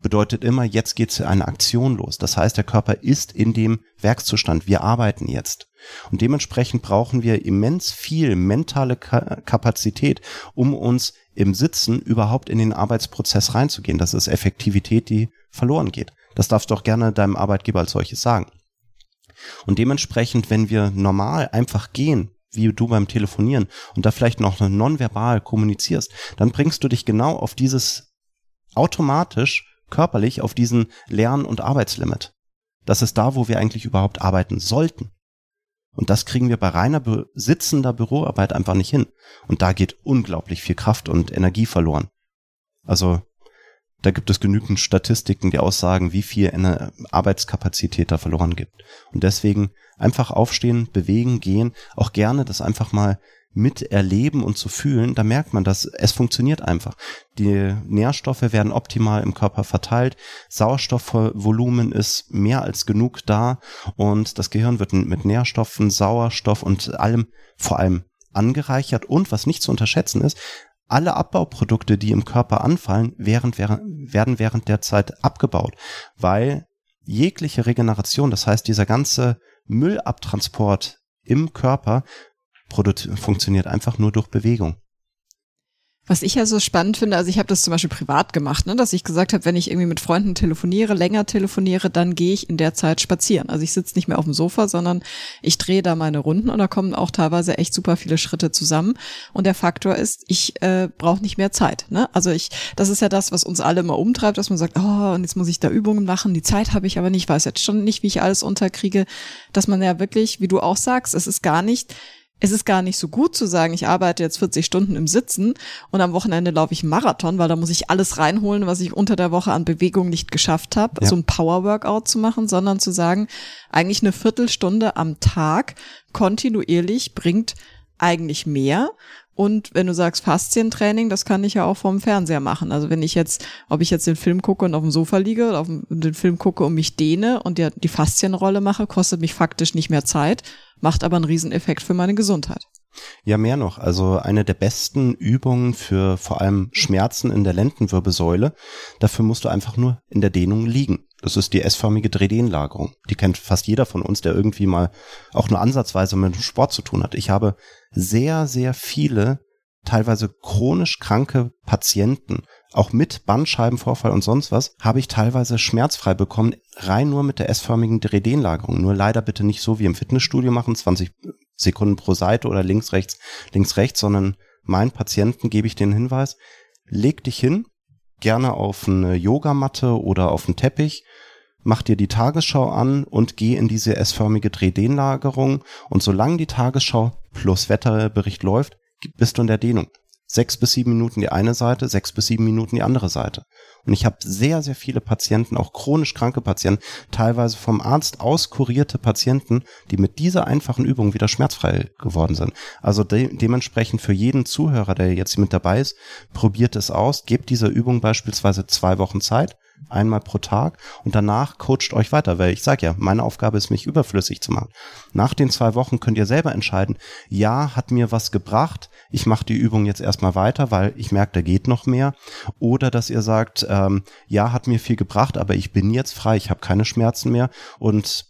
bedeutet immer, jetzt geht eine Aktion los. Das heißt, der Körper ist in dem Werkszustand. Wir arbeiten jetzt. Und dementsprechend brauchen wir immens viel mentale Kapazität, um uns im Sitzen überhaupt in den Arbeitsprozess reinzugehen. Das ist Effektivität, die verloren geht. Das darfst du auch gerne deinem Arbeitgeber als solches sagen. Und dementsprechend, wenn wir normal einfach gehen, wie du beim Telefonieren und da vielleicht noch nonverbal kommunizierst, dann bringst du dich genau auf dieses automatisch körperlich auf diesen Lern- und Arbeitslimit. Das ist da, wo wir eigentlich überhaupt arbeiten sollten. Und das kriegen wir bei reiner sitzender Büroarbeit einfach nicht hin. Und da geht unglaublich viel Kraft und Energie verloren. Also da gibt es genügend Statistiken, die aussagen, wie viel Arbeitskapazität da verloren gibt. Und deswegen einfach aufstehen, bewegen, gehen, auch gerne das einfach mal miterleben und zu fühlen, da merkt man, dass es funktioniert einfach. Die Nährstoffe werden optimal im Körper verteilt, Sauerstoffvolumen ist mehr als genug da und das Gehirn wird mit Nährstoffen, Sauerstoff und allem vor allem angereichert und was nicht zu unterschätzen ist, alle Abbauprodukte, die im Körper anfallen, während, werden während der Zeit abgebaut, weil jegliche Regeneration, das heißt dieser ganze Müllabtransport im Körper funktioniert einfach nur durch Bewegung. Was ich ja so spannend finde, also ich habe das zum Beispiel privat gemacht, ne, dass ich gesagt habe, wenn ich irgendwie mit Freunden telefoniere, länger telefoniere, dann gehe ich in der Zeit spazieren. Also ich sitze nicht mehr auf dem Sofa, sondern ich drehe da meine Runden und da kommen auch teilweise echt super viele Schritte zusammen. Und der Faktor ist, ich äh, brauche nicht mehr Zeit. Ne? Also ich, das ist ja das, was uns alle immer umtreibt, dass man sagt, oh, und jetzt muss ich da Übungen machen, die Zeit habe ich aber nicht, weiß jetzt schon nicht, wie ich alles unterkriege, dass man ja wirklich, wie du auch sagst, es ist gar nicht es ist gar nicht so gut zu sagen, ich arbeite jetzt 40 Stunden im Sitzen und am Wochenende laufe ich Marathon, weil da muss ich alles reinholen, was ich unter der Woche an Bewegung nicht geschafft habe, ja. so ein Power-Workout zu machen, sondern zu sagen, eigentlich eine Viertelstunde am Tag kontinuierlich bringt eigentlich mehr. Und wenn du sagst Faszientraining, das kann ich ja auch vom Fernseher machen. Also wenn ich jetzt, ob ich jetzt den Film gucke und auf dem Sofa liege oder auf den Film gucke und mich dehne und die, die Faszienrolle mache, kostet mich faktisch nicht mehr Zeit, macht aber einen Rieseneffekt für meine Gesundheit. Ja, mehr noch. Also eine der besten Übungen für vor allem Schmerzen in der Lendenwirbelsäule. Dafür musst du einfach nur in der Dehnung liegen. Das ist die S-förmige Drehdehnlagerung. Die kennt fast jeder von uns, der irgendwie mal auch nur ansatzweise mit dem Sport zu tun hat. Ich habe sehr, sehr viele teilweise chronisch kranke Patienten, auch mit Bandscheibenvorfall und sonst was, habe ich teilweise schmerzfrei bekommen, rein nur mit der S-förmigen Drehdehnlagerung. Nur leider bitte nicht so wie im Fitnessstudio machen, 20 Sekunden pro Seite oder links, rechts, links, rechts, sondern meinen Patienten gebe ich den Hinweis, leg dich hin, gerne auf eine Yogamatte oder auf einen Teppich, mach dir die Tagesschau an und geh in diese S-förmige Drehdehnlagerung und solange die Tagesschau plus Wetterbericht läuft, bist du in der Dehnung sechs bis sieben Minuten die eine Seite, sechs bis sieben Minuten die andere Seite. Und ich habe sehr, sehr viele Patienten, auch chronisch kranke Patienten, teilweise vom Arzt auskurierte Patienten, die mit dieser einfachen Übung wieder schmerzfrei geworden sind. Also de dementsprechend für jeden Zuhörer, der jetzt mit dabei ist, probiert es aus, gebt dieser Übung beispielsweise zwei Wochen Zeit einmal pro Tag und danach coacht euch weiter, weil ich sage ja, meine Aufgabe ist, mich überflüssig zu machen. Nach den zwei Wochen könnt ihr selber entscheiden, ja, hat mir was gebracht, ich mache die Übung jetzt erstmal weiter, weil ich merke, da geht noch mehr. Oder dass ihr sagt, ähm, ja, hat mir viel gebracht, aber ich bin jetzt frei, ich habe keine Schmerzen mehr und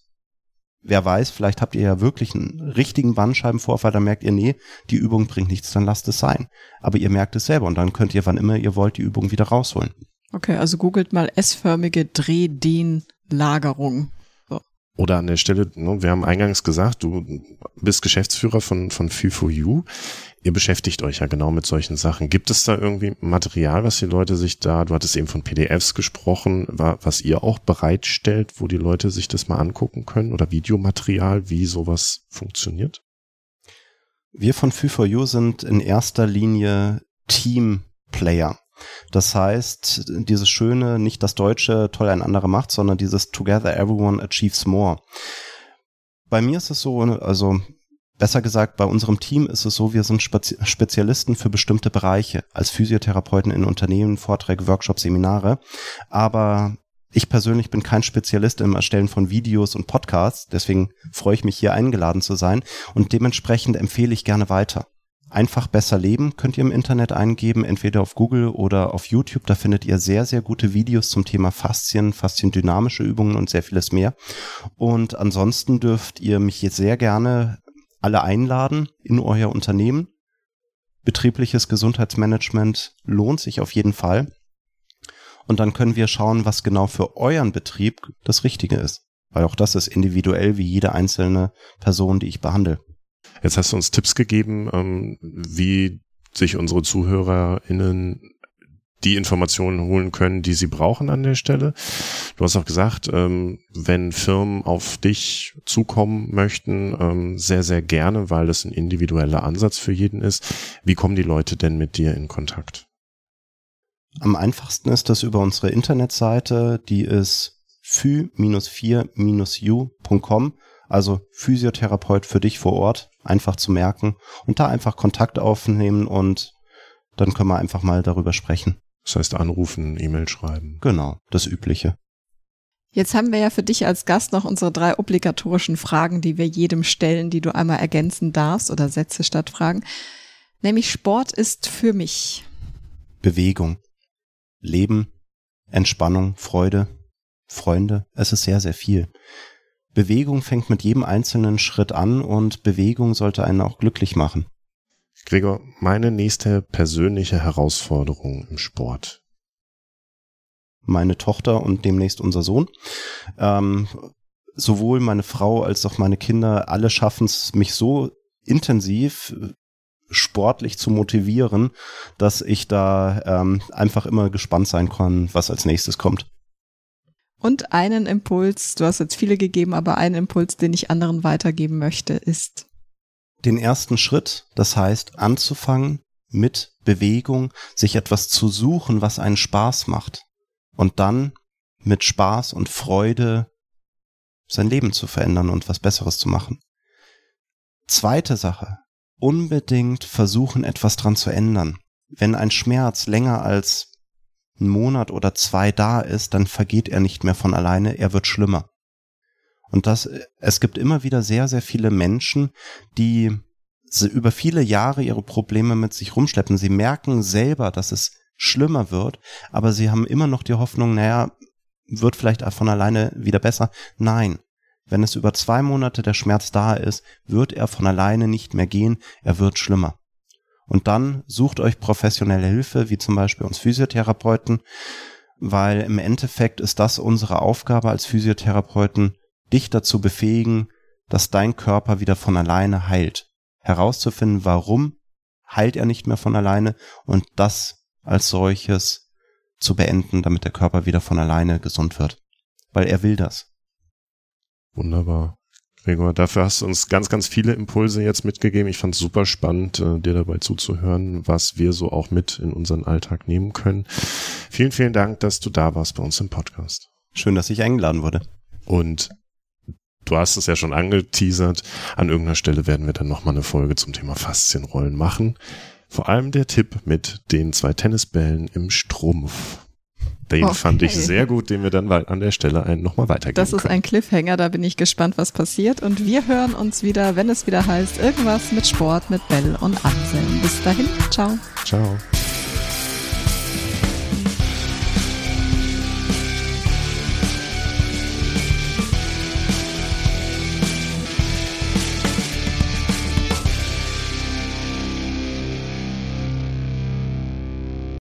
wer weiß, vielleicht habt ihr ja wirklich einen richtigen Bandscheibenvorfall, dann merkt ihr, nee, die Übung bringt nichts, dann lasst es sein. Aber ihr merkt es selber und dann könnt ihr, wann immer ihr wollt, die Übung wieder rausholen. Okay, also googelt mal S-förmige Drehdehnlagerung. So. Oder an der Stelle, ne, wir haben eingangs gesagt, du bist Geschäftsführer von, von Fee4U. Ihr beschäftigt euch ja genau mit solchen Sachen. Gibt es da irgendwie Material, was die Leute sich da, du hattest eben von PDFs gesprochen, was ihr auch bereitstellt, wo die Leute sich das mal angucken können oder Videomaterial, wie sowas funktioniert? Wir von Fee4U sind in erster Linie Teamplayer. Das heißt, dieses schöne, nicht das deutsche, toll ein anderer macht, sondern dieses Together Everyone Achieves More. Bei mir ist es so, also besser gesagt, bei unserem Team ist es so, wir sind Spezialisten für bestimmte Bereiche, als Physiotherapeuten in Unternehmen, Vorträge, Workshops, Seminare. Aber ich persönlich bin kein Spezialist im Erstellen von Videos und Podcasts, deswegen freue ich mich hier eingeladen zu sein und dementsprechend empfehle ich gerne weiter. Einfach besser leben könnt ihr im Internet eingeben, entweder auf Google oder auf YouTube. Da findet ihr sehr, sehr gute Videos zum Thema Faszien, fasziendynamische Übungen und sehr vieles mehr. Und ansonsten dürft ihr mich jetzt sehr gerne alle einladen in euer Unternehmen. Betriebliches Gesundheitsmanagement lohnt sich auf jeden Fall. Und dann können wir schauen, was genau für euren Betrieb das Richtige ist. Weil auch das ist individuell wie jede einzelne Person, die ich behandle. Jetzt hast du uns Tipps gegeben, ähm, wie sich unsere ZuhörerInnen die Informationen holen können, die sie brauchen an der Stelle. Du hast auch gesagt, ähm, wenn Firmen auf dich zukommen möchten, ähm, sehr, sehr gerne, weil das ein individueller Ansatz für jeden ist. Wie kommen die Leute denn mit dir in Kontakt? Am einfachsten ist das über unsere Internetseite, die ist phy-4-u.com, also Physiotherapeut für dich vor Ort einfach zu merken und da einfach Kontakt aufnehmen und dann können wir einfach mal darüber sprechen. Das heißt anrufen, E-Mail schreiben. Genau, das Übliche. Jetzt haben wir ja für dich als Gast noch unsere drei obligatorischen Fragen, die wir jedem stellen, die du einmal ergänzen darfst oder Sätze statt Fragen. Nämlich Sport ist für mich. Bewegung. Leben, Entspannung, Freude, Freunde. Es ist sehr, sehr viel. Bewegung fängt mit jedem einzelnen Schritt an und Bewegung sollte einen auch glücklich machen. Gregor, meine nächste persönliche Herausforderung im Sport. Meine Tochter und demnächst unser Sohn. Ähm, sowohl meine Frau als auch meine Kinder, alle schaffen es, mich so intensiv sportlich zu motivieren, dass ich da ähm, einfach immer gespannt sein kann, was als nächstes kommt. Und einen Impuls, du hast jetzt viele gegeben, aber einen Impuls, den ich anderen weitergeben möchte, ist. Den ersten Schritt, das heißt anzufangen mit Bewegung, sich etwas zu suchen, was einen Spaß macht. Und dann mit Spaß und Freude sein Leben zu verändern und was Besseres zu machen. Zweite Sache, unbedingt versuchen, etwas dran zu ändern. Wenn ein Schmerz länger als ein Monat oder zwei da ist, dann vergeht er nicht mehr von alleine, er wird schlimmer. Und das, es gibt immer wieder sehr, sehr viele Menschen, die über viele Jahre ihre Probleme mit sich rumschleppen. Sie merken selber, dass es schlimmer wird, aber sie haben immer noch die Hoffnung, naja, wird vielleicht von alleine wieder besser. Nein. Wenn es über zwei Monate der Schmerz da ist, wird er von alleine nicht mehr gehen, er wird schlimmer. Und dann sucht euch professionelle Hilfe, wie zum Beispiel uns Physiotherapeuten, weil im Endeffekt ist das unsere Aufgabe als Physiotherapeuten, dich dazu befähigen, dass dein Körper wieder von alleine heilt. Herauszufinden, warum heilt er nicht mehr von alleine und das als solches zu beenden, damit der Körper wieder von alleine gesund wird. Weil er will das. Wunderbar. Gregor, dafür hast du uns ganz, ganz viele Impulse jetzt mitgegeben. Ich fand es super spannend, äh, dir dabei zuzuhören, was wir so auch mit in unseren Alltag nehmen können. Vielen, vielen Dank, dass du da warst bei uns im Podcast. Schön, dass ich eingeladen wurde. Und du hast es ja schon angeteasert. An irgendeiner Stelle werden wir dann nochmal eine Folge zum Thema Faszienrollen machen. Vor allem der Tipp mit den zwei Tennisbällen im Strumpf. Den okay. fand ich sehr gut, den wir dann an der Stelle nochmal weitergeben Das ist können. ein Cliffhanger, da bin ich gespannt, was passiert. Und wir hören uns wieder, wenn es wieder heißt, irgendwas mit Sport, mit Bell und Anselm. Bis dahin, ciao. Ciao.